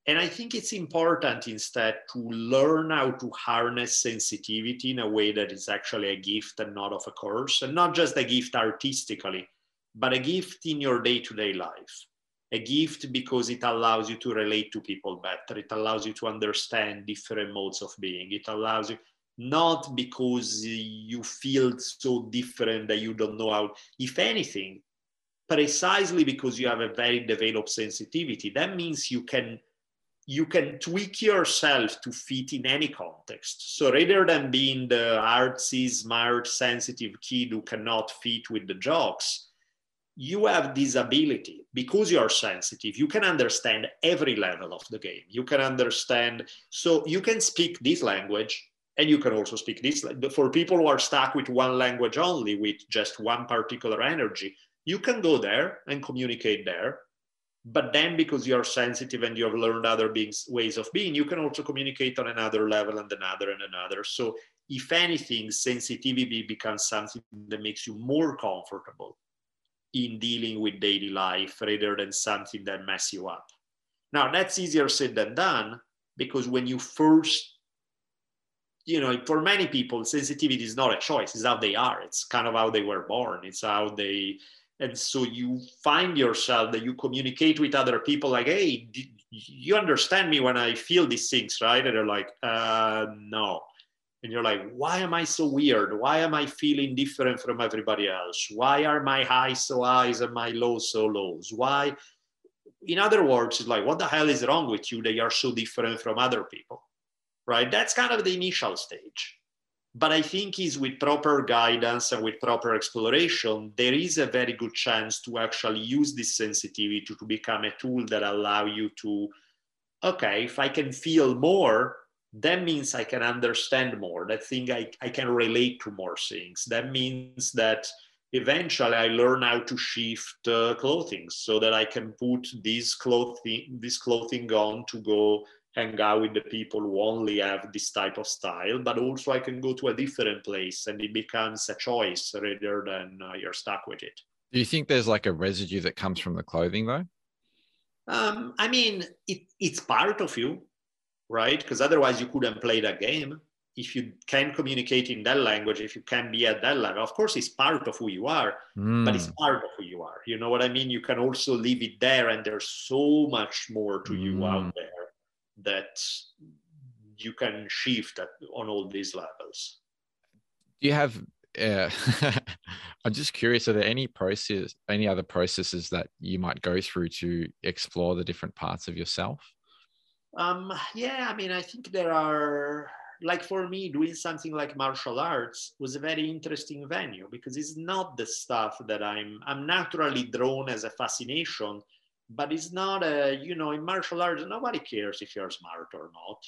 and I think it's important instead to learn how to harness sensitivity in a way that is actually a gift and not of a curse, and not just a gift artistically, but a gift in your day to day life. A gift because it allows you to relate to people better. It allows you to understand different modes of being. It allows you not because you feel so different that you don't know how, if anything, precisely because you have a very developed sensitivity, that means you can you can tweak yourself to fit in any context. So rather than being the artsy, smart, sensitive kid who cannot fit with the jokes, you have this ability because you are sensitive. You can understand every level of the game. You can understand, so you can speak this language and you can also speak this. For people who are stuck with one language only, with just one particular energy, you can go there and communicate there but then because you're sensitive and you have learned other beings ways of being you can also communicate on another level and another and another. So if anything sensitivity becomes something that makes you more comfortable in dealing with daily life rather than something that mess you up. Now that's easier said than done because when you first you know for many people sensitivity is not a choice. It's how they are. It's kind of how they were born. It's how they and so you find yourself that you communicate with other people like hey you understand me when i feel these things right? And they're like uh, no. And you're like why am i so weird? Why am i feeling different from everybody else? Why are my highs so highs and my lows so lows? Why in other words it's like what the hell is wrong with you that you're so different from other people right? That's kind of the initial stage but I think is with proper guidance and with proper exploration, there is a very good chance to actually use this sensitivity to, become a tool that allow you to, okay, if I can feel more, that means I can understand more. That thing I, I can relate to more things. That means that eventually I learn how to shift uh, clothing so that I can put this clothing this clothing on to go hang out with the people who only have this type of style, but also I can go to a different place and it becomes a choice rather than uh, you're stuck with it. Do you think there's like a residue that comes from the clothing though? Um, I mean, it, it's part of you, right? Because otherwise you couldn't play that game. If you can communicate in that language, if you can be at that level, of course, it's part of who you are, mm. but it's hmm. part of who you are. You know what I mean? You can also leave it there, and there's so much more to mm. you out hmm. there that you can shift at, on all these levels. Do you have? Uh, I'm just curious. Are there any process, any other processes that you might go through to explore the different parts of yourself? Um, yeah, I mean, I think there are like for me doing something like martial arts was a very interesting venue because it's not the stuff that i'm i'm naturally drawn as a fascination but it's not a you know in martial arts nobody cares if you're smart or not.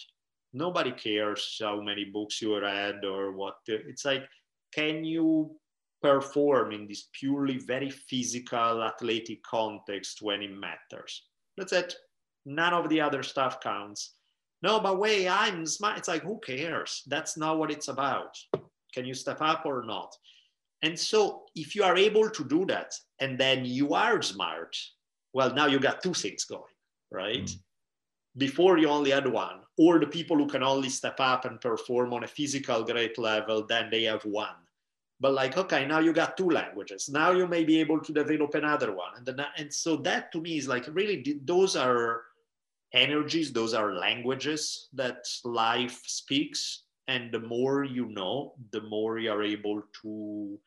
Nobody cares how many books you read or what it's like can you perform in this purely very physical athletic context when it matters? That's it. None of the other stuff counts. No but wait i'm smart. It's like who cares? That's not what it's about. Can you step up or not? And so if you are able to do that and then you are smart well, now you got two things going, right? Mm. Before you only had one, or the people who can only step up and perform on a physical great level, then they have one. But like, okay, now you got two languages. Now you may be able to develop another one, and then, and so that to me is like really those are energies, those are languages that life speaks, and the more you know, the more you are able to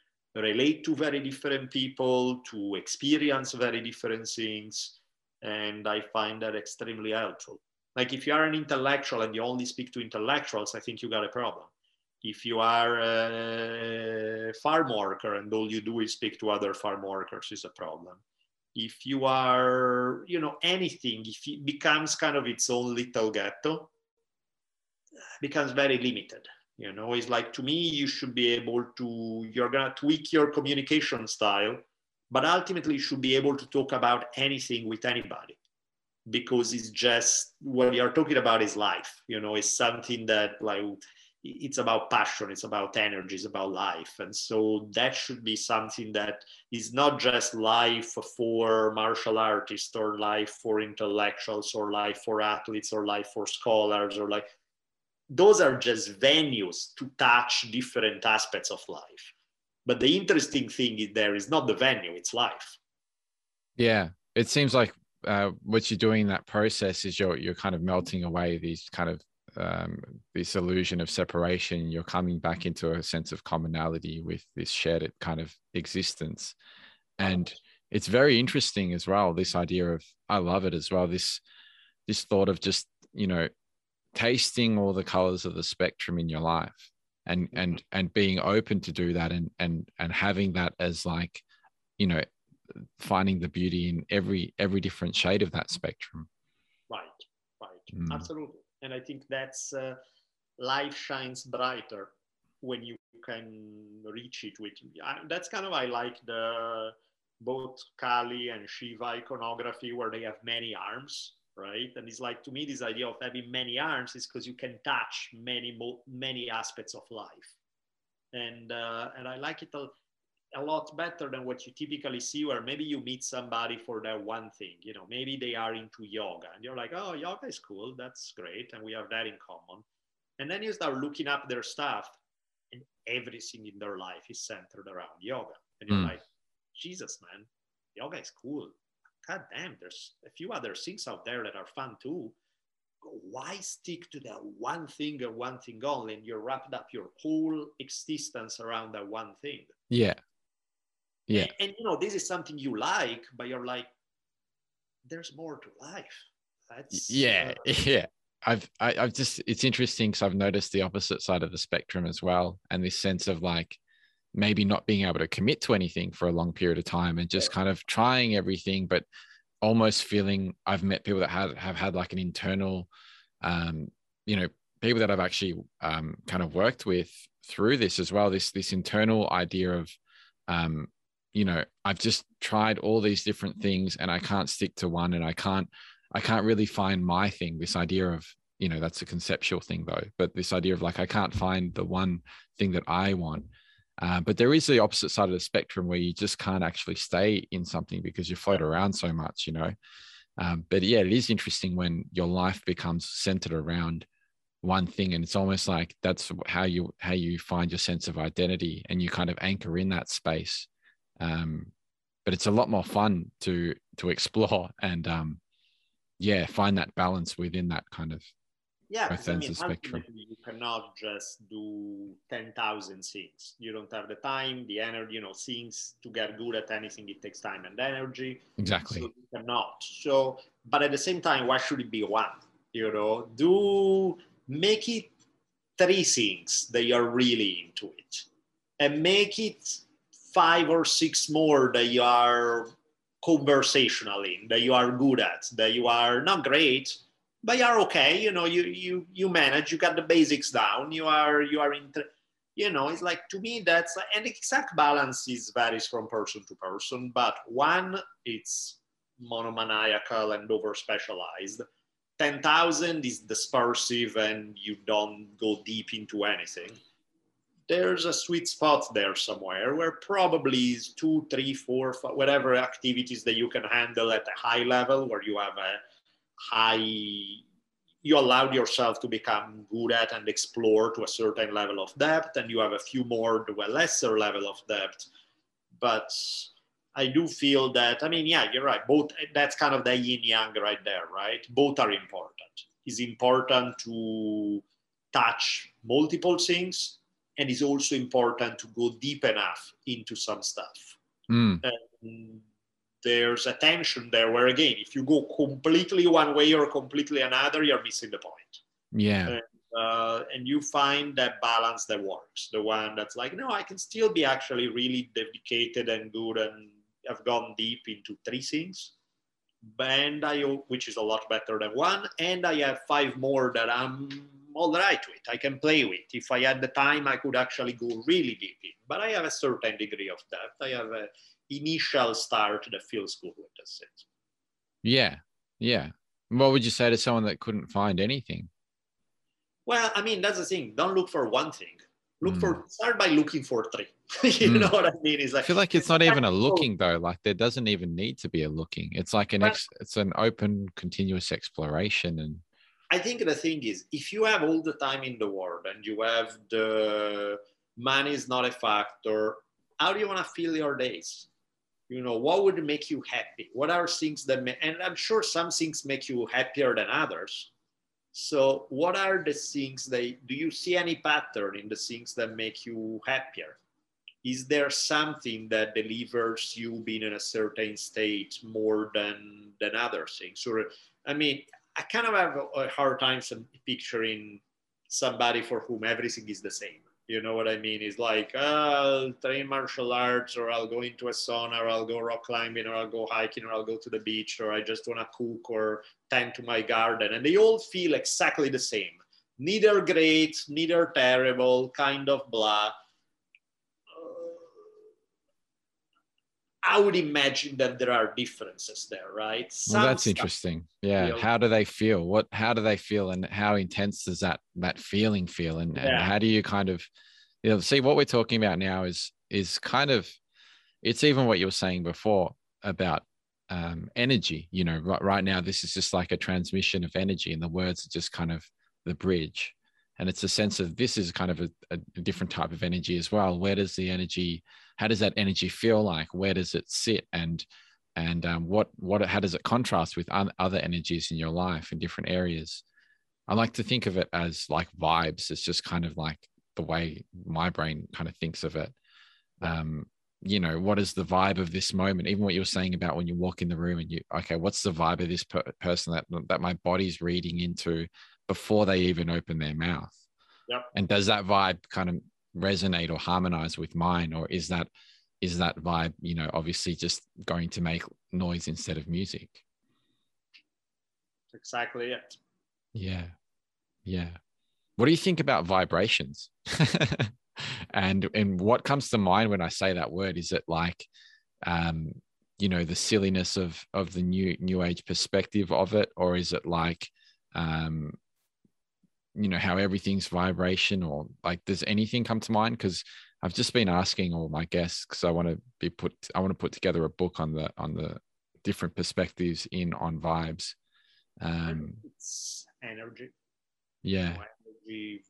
relate to very different people, to experience very different things. And I find that extremely helpful. Like if you are an intellectual and you only speak to intellectuals, I think you got a problem. If you are a farm worker and all you do is speak to other farm workers, is a problem. If you are, you know, anything, if it becomes kind of its own little ghetto, becomes very limited. You know, it's like to me, you should be able to, you're gonna tweak your communication style, but ultimately you should be able to talk about anything with anybody because it's just what you're talking about is life you know it's something that like it's about passion it's about energy it's about life. And so that should be something that is not just life for martial artists or life for intellectuals or life for athletes or life for scholars or like those are just venues to touch different aspects of life but the interesting thing is there is not the venue it's life yeah it seems like uh, what you're doing in that process is you're you're kind of melting away these kind of um, this illusion of separation. You're coming back into a sense of commonality with this shared kind of existence, and it's very interesting as well. This idea of I love it as well. This this thought of just you know tasting all the colors of the spectrum in your life and mm-hmm. and and being open to do that and and and having that as like you know finding the beauty in every every different shade of that spectrum. Right right. Mm. absolutely. And i think that's uh, life shines brighter when you can reach it with I, that's kind of i like the both kali and shiva iconography where they have many arms right? And it's like to me this idea of having many arms is because you can touch many many aspects of life. And uh, and i like it a, a lot better than what you typically see where maybe you meet somebody for that one thing you know maybe they are into yoga and you're like oh yoga is cool that's great and we have that in common. And then you start looking up their stuff and everything in their life is centered around yoga. And you're mm. like jesus man yoga is cool god damn there's a few other things out there that are fun too. Why stick to that one thing and one thing only and you're wrapped up your whole existence around that one thing? Yeah. Yeah. And, and, you know this is something you like but you're like there's more to life. That's yeah uh, yeah. I've I, have i have just it's interesting because I've noticed the opposite side of the spectrum as well, and this sense of like maybe not being able to commit to anything for a long period of time and just kind of trying everything, but almost feeling I've met people that have have had like an internal, um, you know, people that I've actually um, kind of worked with through this as well. This this internal idea of um, you know i've just tried all these different things and i can't stick to one and i can't i can't really find my thing this idea of you know that's a conceptual thing though but this idea of like i can't find the one thing that i want uh, but there is the opposite side of the spectrum where you just can't actually stay in something because you float around so much you know? Um, but yeah it is interesting when your life becomes centered around one thing and it's almost like that's how you how you find your sense of identity and you kind of anchor in that space. Um, but it's a lot more fun to to explore and um, yeah, find that balance within that kind of yeah, I mean, spectrum. You cannot just do ten thousand things. You don't have the time, the energy. You know, things to get good at anything it takes time and energy. Exactly. So you cannot. So, but at the same time, why should it be one? You know, do make it three things that you're really into it, and make it five or six more that you are conversational in, that you are good at, that you are not great, but you are okay. You know, you you you manage. You got the basics down. You are you are in. You know, it's like to me that's an exact balance is varies from person to person. But one, it's monomaniacal and over specialized. 10,000 is dispersive and you don't go deep into anything there's a sweet spot there somewhere where probably is two, three, four, five, whatever activities that you can handle at a high level, where you have a high, you allowed yourself to become good at and explore to a certain level of depth, and you have a few more to a lesser level of depth. But I do feel that, I mean, yeah, you're right. Both, that's kind of the yin yang right there, right? Both are important. It's important to touch multiple things and it's also important to go deep enough into some stuff. Mm. There's a tension there where again if you go completely one way or completely another you're missing the point. Yeah. And, uh, and you find that balance that works. The one that's like no i can still be actually really dedicated and good and have gone deep into three things and i which is a lot better than one and i have five more that i'm all right with i can play with. If i had the time i could actually go really deep in. But i have a certain degree of depth i have a initial start that feels good with that's it. Yeah yeah. What would you say to someone that couldn't find anything? Well i mean that's the thing. Don't look for one thing. Look mm. for start by looking for three. You mm. know what i mean? It's like i feel like it's not even a looking though. Like there doesn't even need to be a looking. It's like an ex, it's an open continuous exploration and i think the thing is if you have all the time in the world and you have the money is not a factor how do you want to fill your days you know what would make you happy? What are things that and i'm sure some things make you happier than others. So what are the things that do you see any pattern in the things that make you happier? Is there something that delivers you being in a certain state more than than other things? Or i mean i kind of have a hard time picturing somebody for whom everything is the same you know what I mean? It's like, uh, I'll train martial arts, or I'll go into a sauna, or I'll go rock climbing, or I'll go hiking, or I'll go to the beach, or I just want to cook or tend to my garden. And they all feel exactly the same. Neither great, neither terrible, kind of blah. I would imagine that there are differences there, right? Some well, that's interesting. Yeah. Feel, how do they feel? What? How do they feel? And how intense does that that feeling feel? And, yeah. and how do you kind of, you know, see what we're talking about now is is kind of, it's even what you were saying before about um, energy. You know, right, right now this is just like a transmission of energy, and the words are just kind of the bridge. And it's a sense of this is kind of a, a different type of energy as well. Where does the energy how does that energy feel like? Where does it sit? And and um, what what how does it contrast with other energies in your life in different areas? I like to think of it as like vibes. It's just kind of like the way my brain kind of thinks of it. Um, you know what is the vibe of this moment? Even what you were saying about when you walk in the room and you okay what's the vibe of this per- person that that my body's reading into before they even open their mouth? Yep. and does that vibe kind of resonate or harmonize with mine or is that is that vibe you know obviously just going to make noise instead of music? Exactly it. Yeah. Yeah. What do you think about vibrations? And and what comes to mind when i say that word? Is it like um you know the silliness of of the new new age perspective of it or is it like um you know how everything's vibration or like does anything come to mind? Because i've just been asking all my guests because i want to be put i want to put together a book on the on the different perspectives in on vibes. Um it's energy. Yeah. Energy,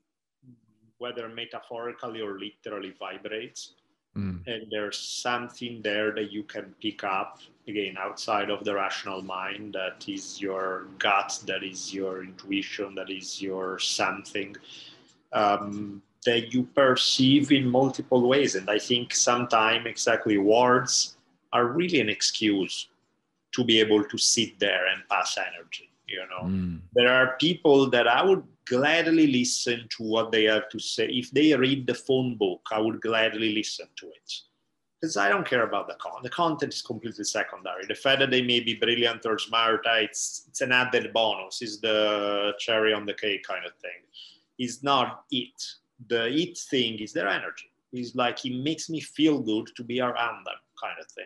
whether metaphorically or literally vibrates. Mm. and there's something there that you can pick up again outside of the rational mind that is your gut that is your intuition that is your something um, that you perceive in multiple ways. And i think sometimes exactly words are really an excuse to be able to sit there and pass energy you know? Mm. there are people that i would gladly listen to what they have to say. If they read the phone book i would gladly listen to it because I don't care about the content. The content is completely secondary. The fact that they may be brilliant or smart, it's, it's an added bonus. Is the cherry on the cake kind of thing. It's not it. The it thing is their energy. It's like it makes me feel good to be around them, kind of thing.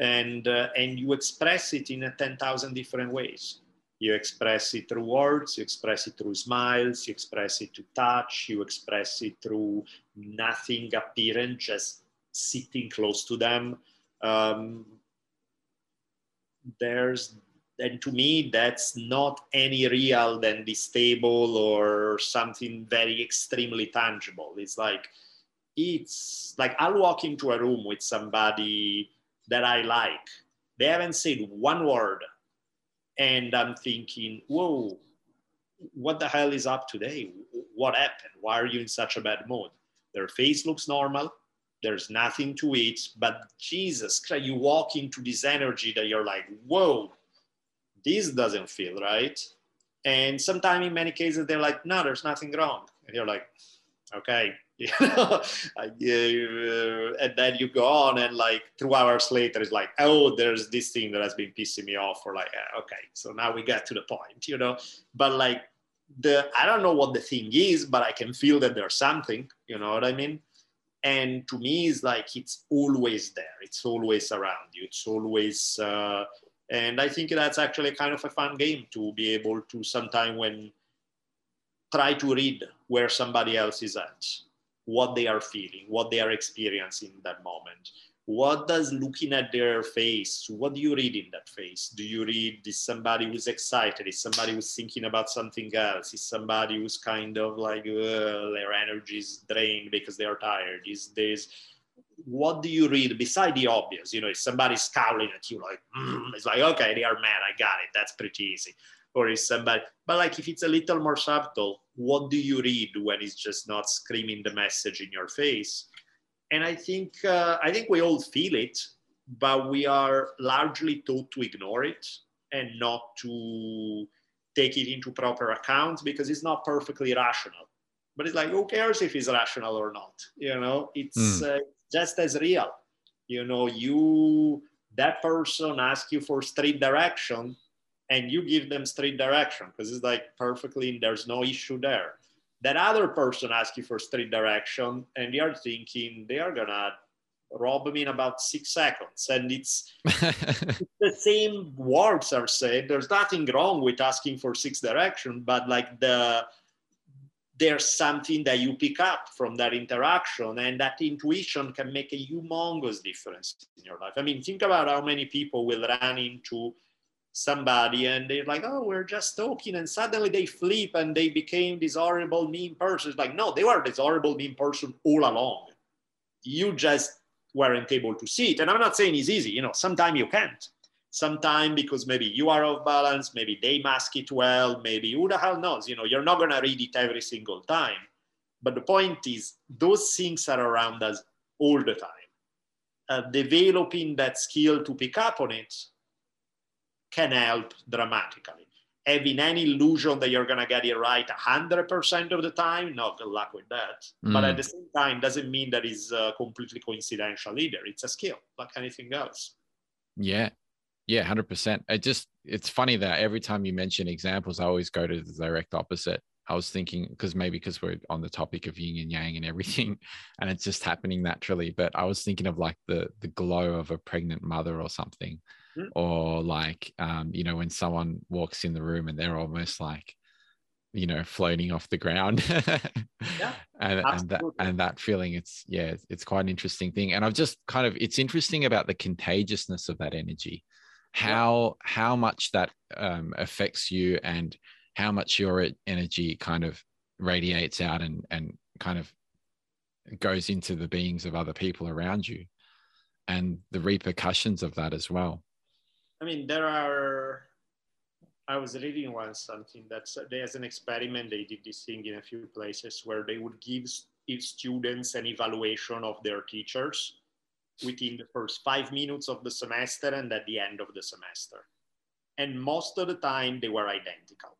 And uh, and you express it in a ten thousand different ways. You express it through words. You express it through smiles. You express it to touch. You express it through nothing apparent, just sitting close to them. Um, there's and to me that's not any real than this table or something very extremely tangible. It's like it's like i'll walk into a room with somebody that i like. They haven't said one word. And i'm thinking whoa what the hell is up today? What happened? Why are you in such a bad mood? Their face looks normal there's nothing to it but jesus christ you walk into this energy that you're like whoa this doesn't feel right. And sometimes in many cases they're like no there's nothing wrong. And you're like okay you know uh, and then you go on and like two hours later it's like oh there's this thing that has been pissing me off or like okay so now we get to the point you know. But like the i don't know what the thing is but i can feel that there's something you know what i mean and to me it's like it's always there. It's always around you. It's always uh, and i think that's actually kind of a fun game to be able to sometime when try to read where somebody else is at what they are feeling what they are experiencing in that moment what does looking at their face what do you read in that face? Do you read is somebody who's excited is somebody who's thinking about something else is somebody who's kind of like uh, their energy is drained because they are tired? Is this what do you read beside the obvious? You know if somebody's scowling at you like mm, it's like okay they are mad i got it that's pretty easy. Or is somebody but like if it's a little more subtle what do you read when it's just not screaming the message in your face and I think uh, I think we all feel it, but we are largely taught to ignore it and not to take it into proper account because it's not perfectly rational. But it's like, who cares if it's rational or not? You know, it's mm. uh, just as real. You know, you that person asks you for street direction, and you give them street direction because it's like perfectly. There's no issue there that other person asks you for street direction and you're thinking they are gonna rob me in about six seconds. And it's, it's the same words are said. There's nothing wrong with asking for six direction but like the there's something that you pick up from that interaction and that intuition can make a humongous difference in your life. I mean think about how many people will run into somebody and they're like, oh, we're just talking. And suddenly they flip and they became this horrible, mean person. It's like, no, they were this horrible, mean person all along. You just weren't able to see it. And I'm not saying it's easy. You know, sometimes you can't. Sometimes because maybe you are off balance, maybe they mask it well, maybe who the hell knows? You know, you're not to read it every single time. But the point is, those things are around us all the time. Uh, developing that skill to pick up on it can help dramatically. Having any illusion that you're going to get it right 100% of the time, no, good luck with that. Mm. But at the same time, doesn't mean that is uh, completely coincidental either. It's a skill like anything else. Yeah. Yeah, 100%. It just, it's funny that every time you mention examples, I always go to the direct opposite. I was thinking because maybe because we're on the topic of yin and yang and everything, and it's just happening naturally. But I was thinking of like the the glow of a pregnant mother or something, mm-hmm. or like um, you know when someone walks in the room and they're almost like you know floating off the ground. Yeah, and, and that and that feeling it's yeah it's quite an interesting thing. And i've just kind of it's interesting about the contagiousness of that energy. How yeah. how much that um, affects you and how much your energy kind of radiates out and and kind of goes into the beings of other people around you and the repercussions of that as well I mean, there are. I was reading once something that there's an experiment. They did this thing in a few places where they would give students an evaluation of their teachers within the first five minutes of the semester and at the end of the semester. And most of the time, they were identical.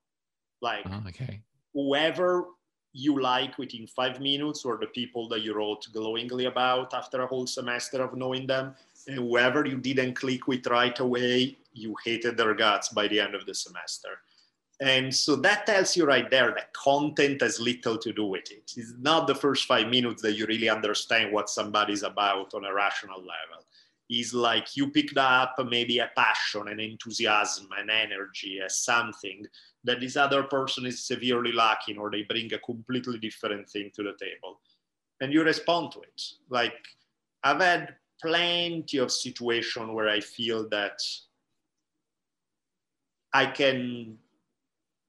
Like, oh, okay. whoever you like within five minutes or the people that you wrote glowingly about after a whole semester of knowing them and whoever you didn't click with right away you hated their guts by the end of the semester and so that tells you right there that content has little to do with it it's not the first five minutes that you really understand what somebody's about on a rational level It's like you picked up maybe a passion, an enthusiasm, an energy, as something that this other person is severely lacking, or they bring a completely different thing to the table. And you respond to it. Like I've had plenty of situations where I feel that I can,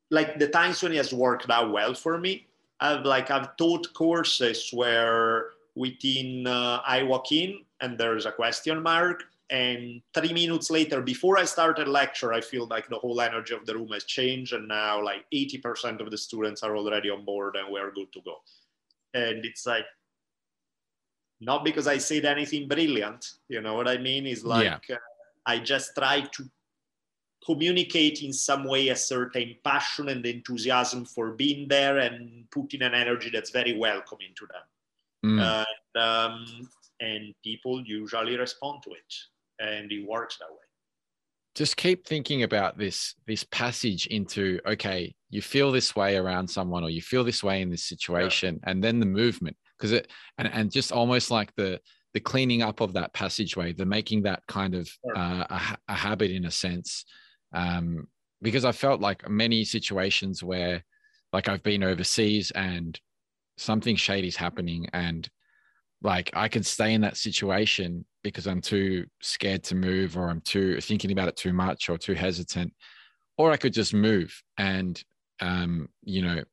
like the times when it has worked out well for me, I've like I've taught courses where within uh, I walk in and there's a question mark. And three minutes later, before I started lecture, I feel like the whole energy of the room has changed. And now like 80% of the students are already on board and we're good to go. And it's like, not because I said anything brilliant. You know what I mean? Is like Yeah. uh, I just try to communicate in some way a certain passion and enthusiasm for being there and putting an energy that's very welcoming to them. Mm. And, um, and people usually respond to it, and it works that way. just keep thinking about this this passage into okay you feel this way around someone or you feel this way in this situation and then the movement because it and, and just almost like the the cleaning up of that passageway the making that kind of uh, a, a habit in a sense um because i felt like many situations where like i've been overseas and something shady's happening and like I can stay in that situation because I'm too scared to move or I'm too thinking about it too much or too hesitant or I could just move and um you know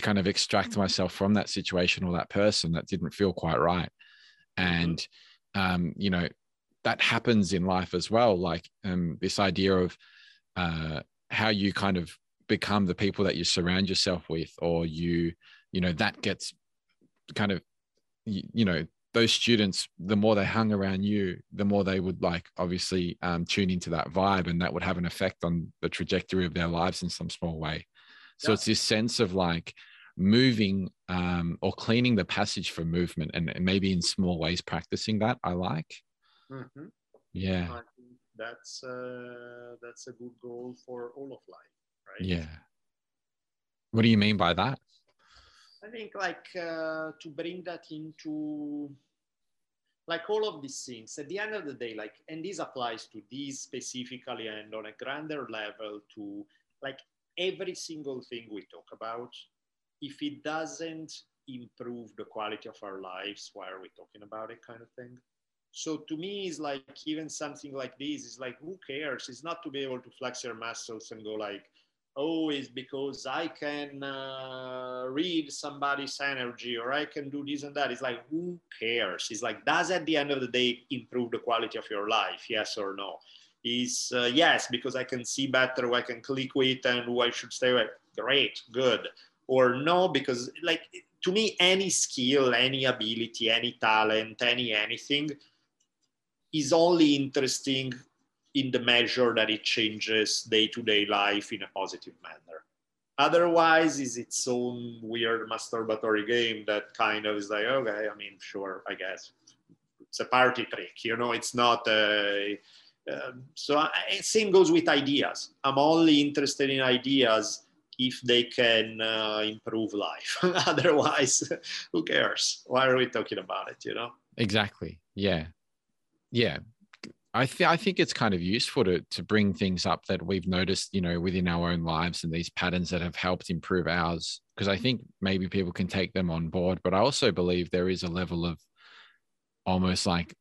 kind of extract myself from that situation or that person that didn't feel quite right. And um you know that happens in life as well like um this idea of uh how you kind of become the people that you surround yourself with or you you know that gets kind of you, you know those students the more they hung around you the more they would like obviously um, tune into that vibe and that would have an effect on the trajectory of their lives in some small way so Yeah. it's this sense of like moving um, or cleaning the passage for movement and, and maybe in small ways practicing that i like Mhm. yeah I think that's uh, that's a good goal for all of life, right? yeah what do you mean by that I think like uh, to bring that into like all of these things at the end of the day, like, and this applies to these specifically and on a grander level to like every single thing we talk about. If it doesn't improve the quality of our lives, why are we talking about it, kind of thing? So to me, it's like even something like this is like, who cares? It's not to be able to flex your muscles and go like, oh, it's because I can uh, read somebody's energy or I can do this and that. It's like, who cares? It's like, does at the end of the day improve the quality of your life? Yes or no? Is uh, yes, because I can see better, I can click with, and I should stay with. Great, good. Or no, because like to me, any skill, any ability, any talent, any anything is only interesting in the measure that it changes day-to-day life in a positive manner. Otherwise, is its own weird masturbatory game that kind of is like, okay, I mean, sure, I guess it's a party trick, you know. It's not a. Um, so I, same goes with ideas. I'm only interested in ideas if they can uh, improve life. Otherwise, who cares? Why are we talking about it? You know. Exactly. Yeah. Yeah. I, th- I think it's kind of useful to, to bring things up that we've noticed, you know, within our own lives and these patterns that have helped improve ours. Because I think maybe people can take them on board. But I also believe there is a level of almost like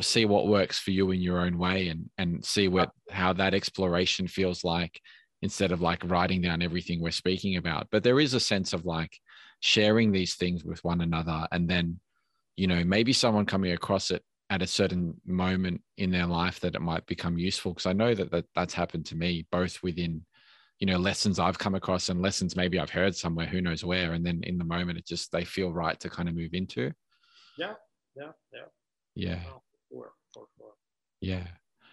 see what works for you in your own way and and see what how that exploration feels like instead of like writing down everything we're speaking about. But there is a sense of like sharing these things with one another and then you know maybe someone coming across it at a certain moment in their life that it might become useful because i know that, that that's happened to me both within you know lessons i've come across and lessons maybe i've heard somewhere who knows where and then in the moment it just they feel right to kind of move into Yeah, yeah, yeah. yeah Sure, yeah.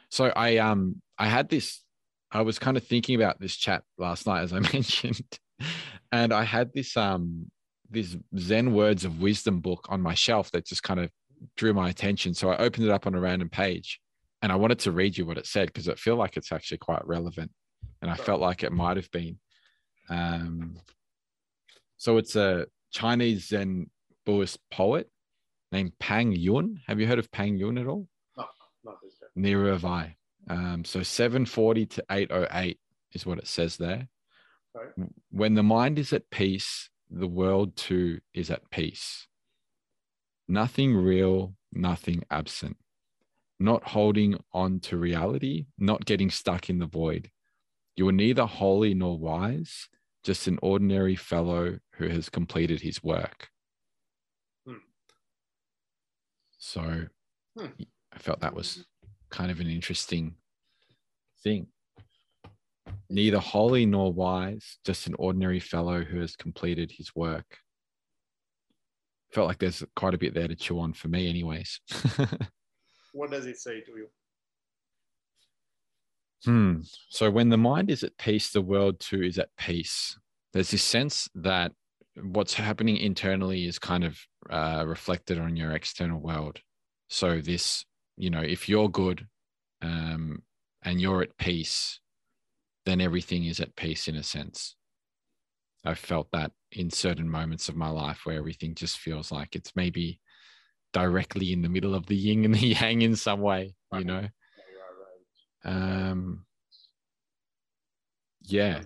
So i um i had this i was kind of thinking about this chat last night as i mentioned and i had this um this zen words of wisdom book on my shelf that just kind of drew my attention. So i opened it up on a random page and i wanted to read you what it said because i feel like it's actually quite relevant and i felt like it might have been um so it's a chinese zen buddhist poet named pang yun have you heard of pang yun at all No, Not this. Neither have I. Um, so 740 to 808 is what it says there. Right. When the mind is at peace, the world too is at peace. Nothing real, nothing absent. Not holding on to reality, not getting stuck in the void. You are neither holy nor wise, just an ordinary fellow who has completed his work. Hmm. So Hmm. I felt that was kind of an interesting thing. Neither holy nor wise, just an ordinary fellow who has completed his work. felt like there's quite a bit there to chew on for me, anyways. what does it say to you? Hmm. So when the mind is at peace, the world too is at peace. There's this sense that what's happening internally is kind of uh, reflected on your external world. So this, you know, if you're good um, and you're at peace, then everything is at peace in a sense. I've felt that in certain moments of my life where everything just feels like it's maybe directly in the middle of the yin and the yang in some way, you know. Um, yeah.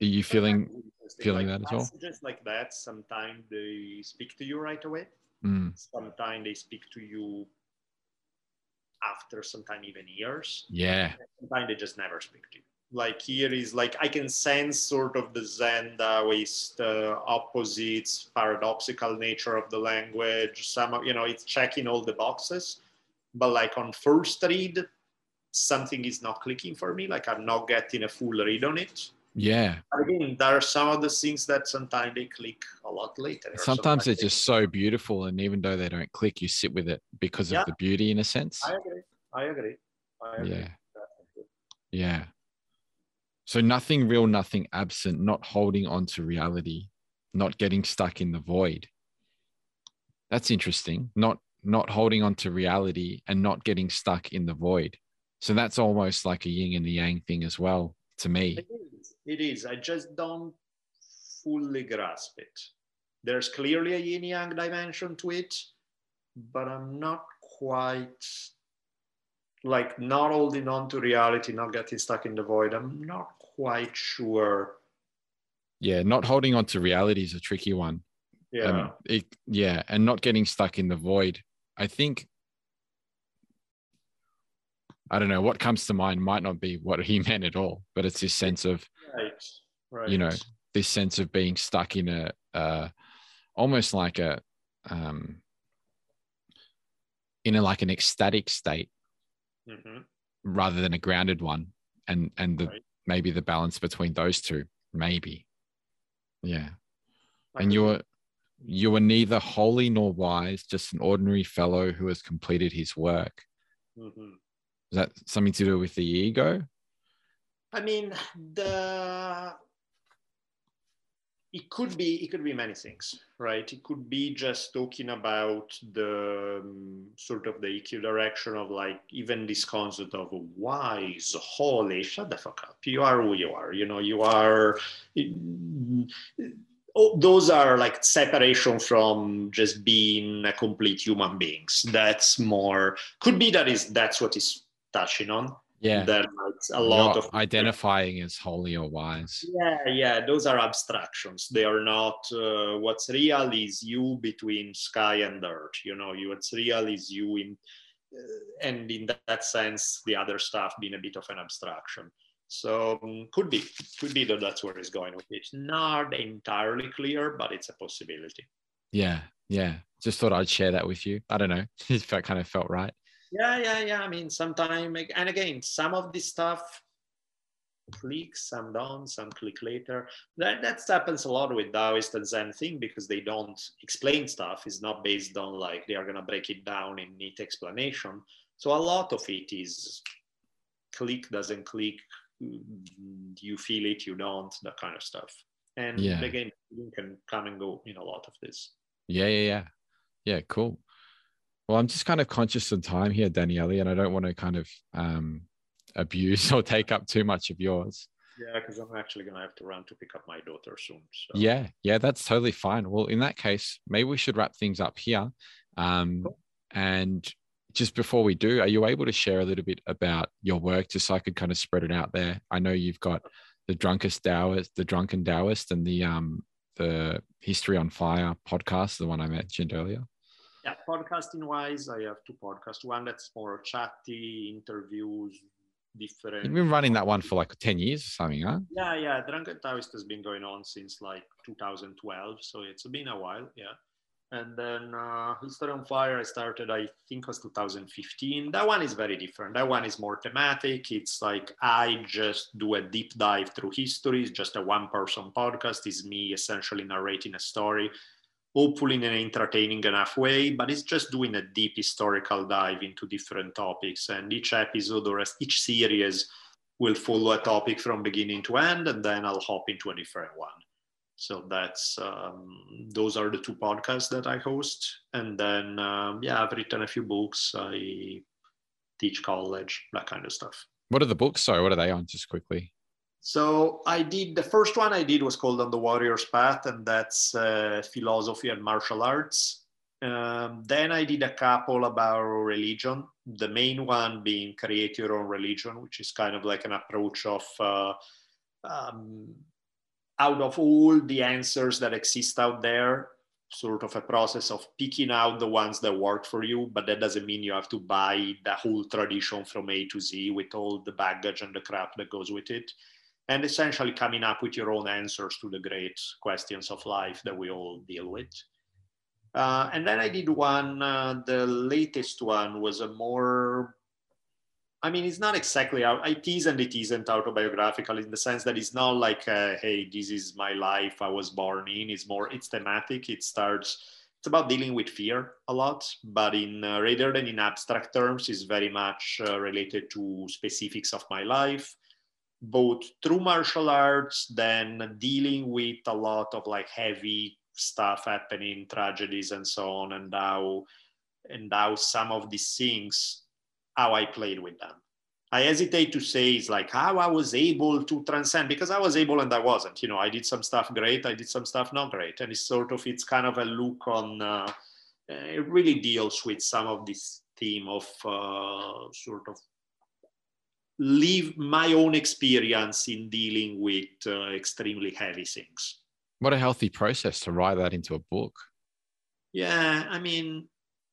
Are you feeling feeling like that as well? Just like that, sometimes they speak to you right away. Mm, Sometimes they speak to you after sometimes even years. yeah. Sometimes they just never speak to you. Like here is like I can sense sort of the Zen Taoist uh, opposites, paradoxical nature of the language. Some of you know it's checking all the boxes, but like on first read, something is not clicking for me. Like I'm not getting a full read on it. Yeah. Again, there are some of the things that sometimes they click a lot later. Sometimes they're just so beautiful. And even though they don't click, you sit with it because Yeah. of the beauty in a sense. I agree. I agree. I agree. Yeah. Yeah. So nothing real, nothing absent, not holding on to reality, not getting stuck in the void. That's interesting. Not not holding on to reality and not getting stuck in the void. So that's almost like a yin and the yang thing as well to me. It is. It is. I just don't fully grasp it. There's clearly a yin yang dimension to it, but I'm not quite like not holding on to reality, not getting stuck in the void. I'm not quite sure. Yeah, not holding on to reality is a tricky one. Yeah. Um, it, yeah, and not getting stuck in the void. I think I don't know what comes to mind might not be what he meant at all, but it's this sense of right. Right. you know this sense of being stuck in a uh, almost like a um, in a like an ecstatic state Mhm. rather than a grounded one, and and the Right. maybe the balance between those two, maybe, yeah. I and you're, you were neither holy nor wise, just an ordinary fellow who has completed his work. Mhm. Is that something to do with the ego? I mean, the it could be it could be many things, right? It could be just talking about the um, sort of the EQ direction of like even this concept of wise, holy. Shut the fuck up. You are who you are. You know, you are. Oh, those are like separation from just being a complete human beings. That's more could be that is that's what is touching on Yeah, that it's a lot You're of identifying as holy or wise. yeah yeah those are abstractions they are not uh, what's real is you between sky and earth you know you what's real is you in uh, and in that sense the other stuff being a bit of an abstraction so um, could be could be that that's where it's going with it not entirely clear but it's a possibility Yeah, yeah. Just thought I'd share that with you. I don't know if that kind of felt right. Yeah, yeah, yeah. I mean, sometime and again, some of this stuff click some don't, some click later. That that happens a lot with Taoist and Zen thing because they don't explain stuff. It's not based on like they are gonna break it down in neat explanation. So a lot of it is click doesn't click. mm, You feel it, you don't, that kind of stuff. And Yeah. again, you can come and go in a lot of this. Yeah, yeah, yeah. Yeah, cool. Well, I'm just kind of conscious of time here, Daniele, and I don't want to kind of um, abuse or take up too much of yours. Yeah, because I'm actually gonna have to run to pick up my daughter soon. So. Yeah, yeah, that's totally fine. Well, in that case, maybe we should wrap things up here. Um, Cool. and just before we do, are you able to share a little bit about your work just so I could kind of spread it out there? I know you've got the drunkest Taoist, the drunken Taoist, and the um the History on Fire podcast, the one I mentioned earlier. Yeah, podcasting wise, I have two podcasts. One that's more chatty, interviews, different. You've been running that one for like 10 years or something, huh? Yeah, yeah. Drunken Taoist has been going on since like 2012, so it's been a while. Yeah. And then uh, History on Fire, I started, I think, was 2015. That one is very different. That one is more thematic. It's like I just do a deep dive through history. It's just a one person podcast. It's me essentially narrating a story. Hopefully in an entertaining enough way, but it's just doing a deep historical dive into different topics. And each episode or each series will follow a topic from beginning to end, and then I'll hop into a different one. So that's um, those are the two podcasts that I host, and then um, yeah, I've written a few books. I teach college, that kind of stuff. What are the books? Sorry, what are they on? Just quickly. So I did the first one I did was called On the Warrior's Path, and that's uh, philosophy and martial arts. Um, then I did a couple about religion. The main one being create your own religion, which is kind of like an approach of uh, um, out of all the answers that exist out there, sort of a process of picking out the ones that work for you, but that doesn't mean you have to buy the whole tradition from A to Z with all the baggage and the crap that goes with it and essentially coming up with your own answers to the great questions of life that we all deal with. Uh, and then I did one, uh, the latest one was a more, I mean, it's not exactly, it is and it isn't autobiographical in the sense that it's not like, uh, hey, this is my life, I was born in. It's more, it's thematic. It starts, it's about dealing with fear a lot, but in uh, rather than in abstract terms, it's very much uh, related to specifics of my life both through martial arts, then dealing with a lot of like heavy stuff happening, tragedies and so on, and how and how some of these things, how I played with them. I hesitate to say it's like how I was able to transcend because I was able and I wasn't. You know, I did some stuff great, I did some stuff not great, and it's sort of it's kind of a look on. Uh, it really deals with some of this theme of uh, sort of live my own experience in dealing with uh, extremely heavy things. What a healthy process to write that into a book. Yeah, I mean,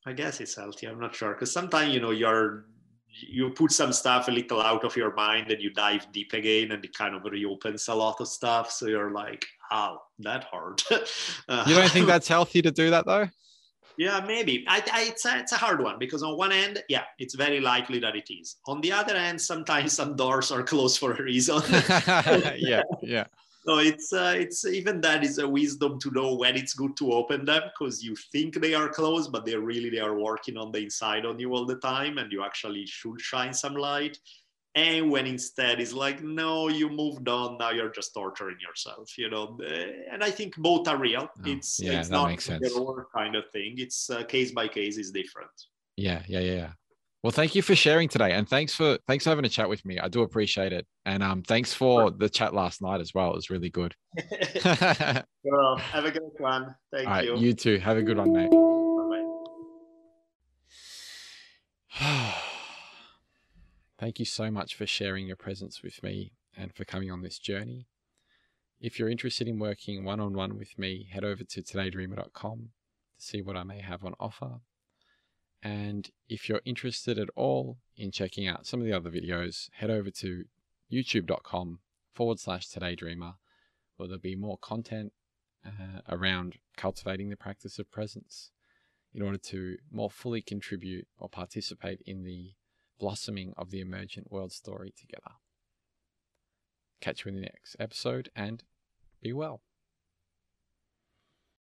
I guess it's healthy. I'm not sure because sometimes you know you're you put some stuff a little out of your mind and you dive deep again and it kind of reopens a lot of stuff. So you're like, oh, that hard. uh, you don't think that's healthy to do that though? Yeah, maybe. I, I, it's, a, it's a hard one because on one end, yeah, it's very likely that it is. On the other end, sometimes some doors are closed for a reason. yeah, yeah. So it's uh, it's even that is a wisdom to know when it's good to open them because you think they are closed, but they're really they are working on the inside on you all the time, and you actually should shine some light and when instead it's like no you moved on now you're just torturing yourself you know? And i think both are real. Oh, it's yeah, it's not makes sense. kind of thing. It's uh, case by case is different. Yeah yeah yeah well thank you for sharing today and thanks for thanks for having a chat with me. I do appreciate it. And um thanks for the chat last night as well. It was really good. Well have a good one. Thank All right, you. you too. Have a good one mate. Bye-bye. Thank you so much for sharing your presence with me and for coming on this journey. If you're interested in working one on one with me, head over to todaydreamer.com to see what I may have on offer. And if you're interested at all in checking out some of the other videos, head over to youtube.com forward slash todaydreamer, where there'll be more content uh, around cultivating the practice of presence in order to more fully contribute or participate in the blossoming of the emergent world story together. Catch you in the next episode and be well.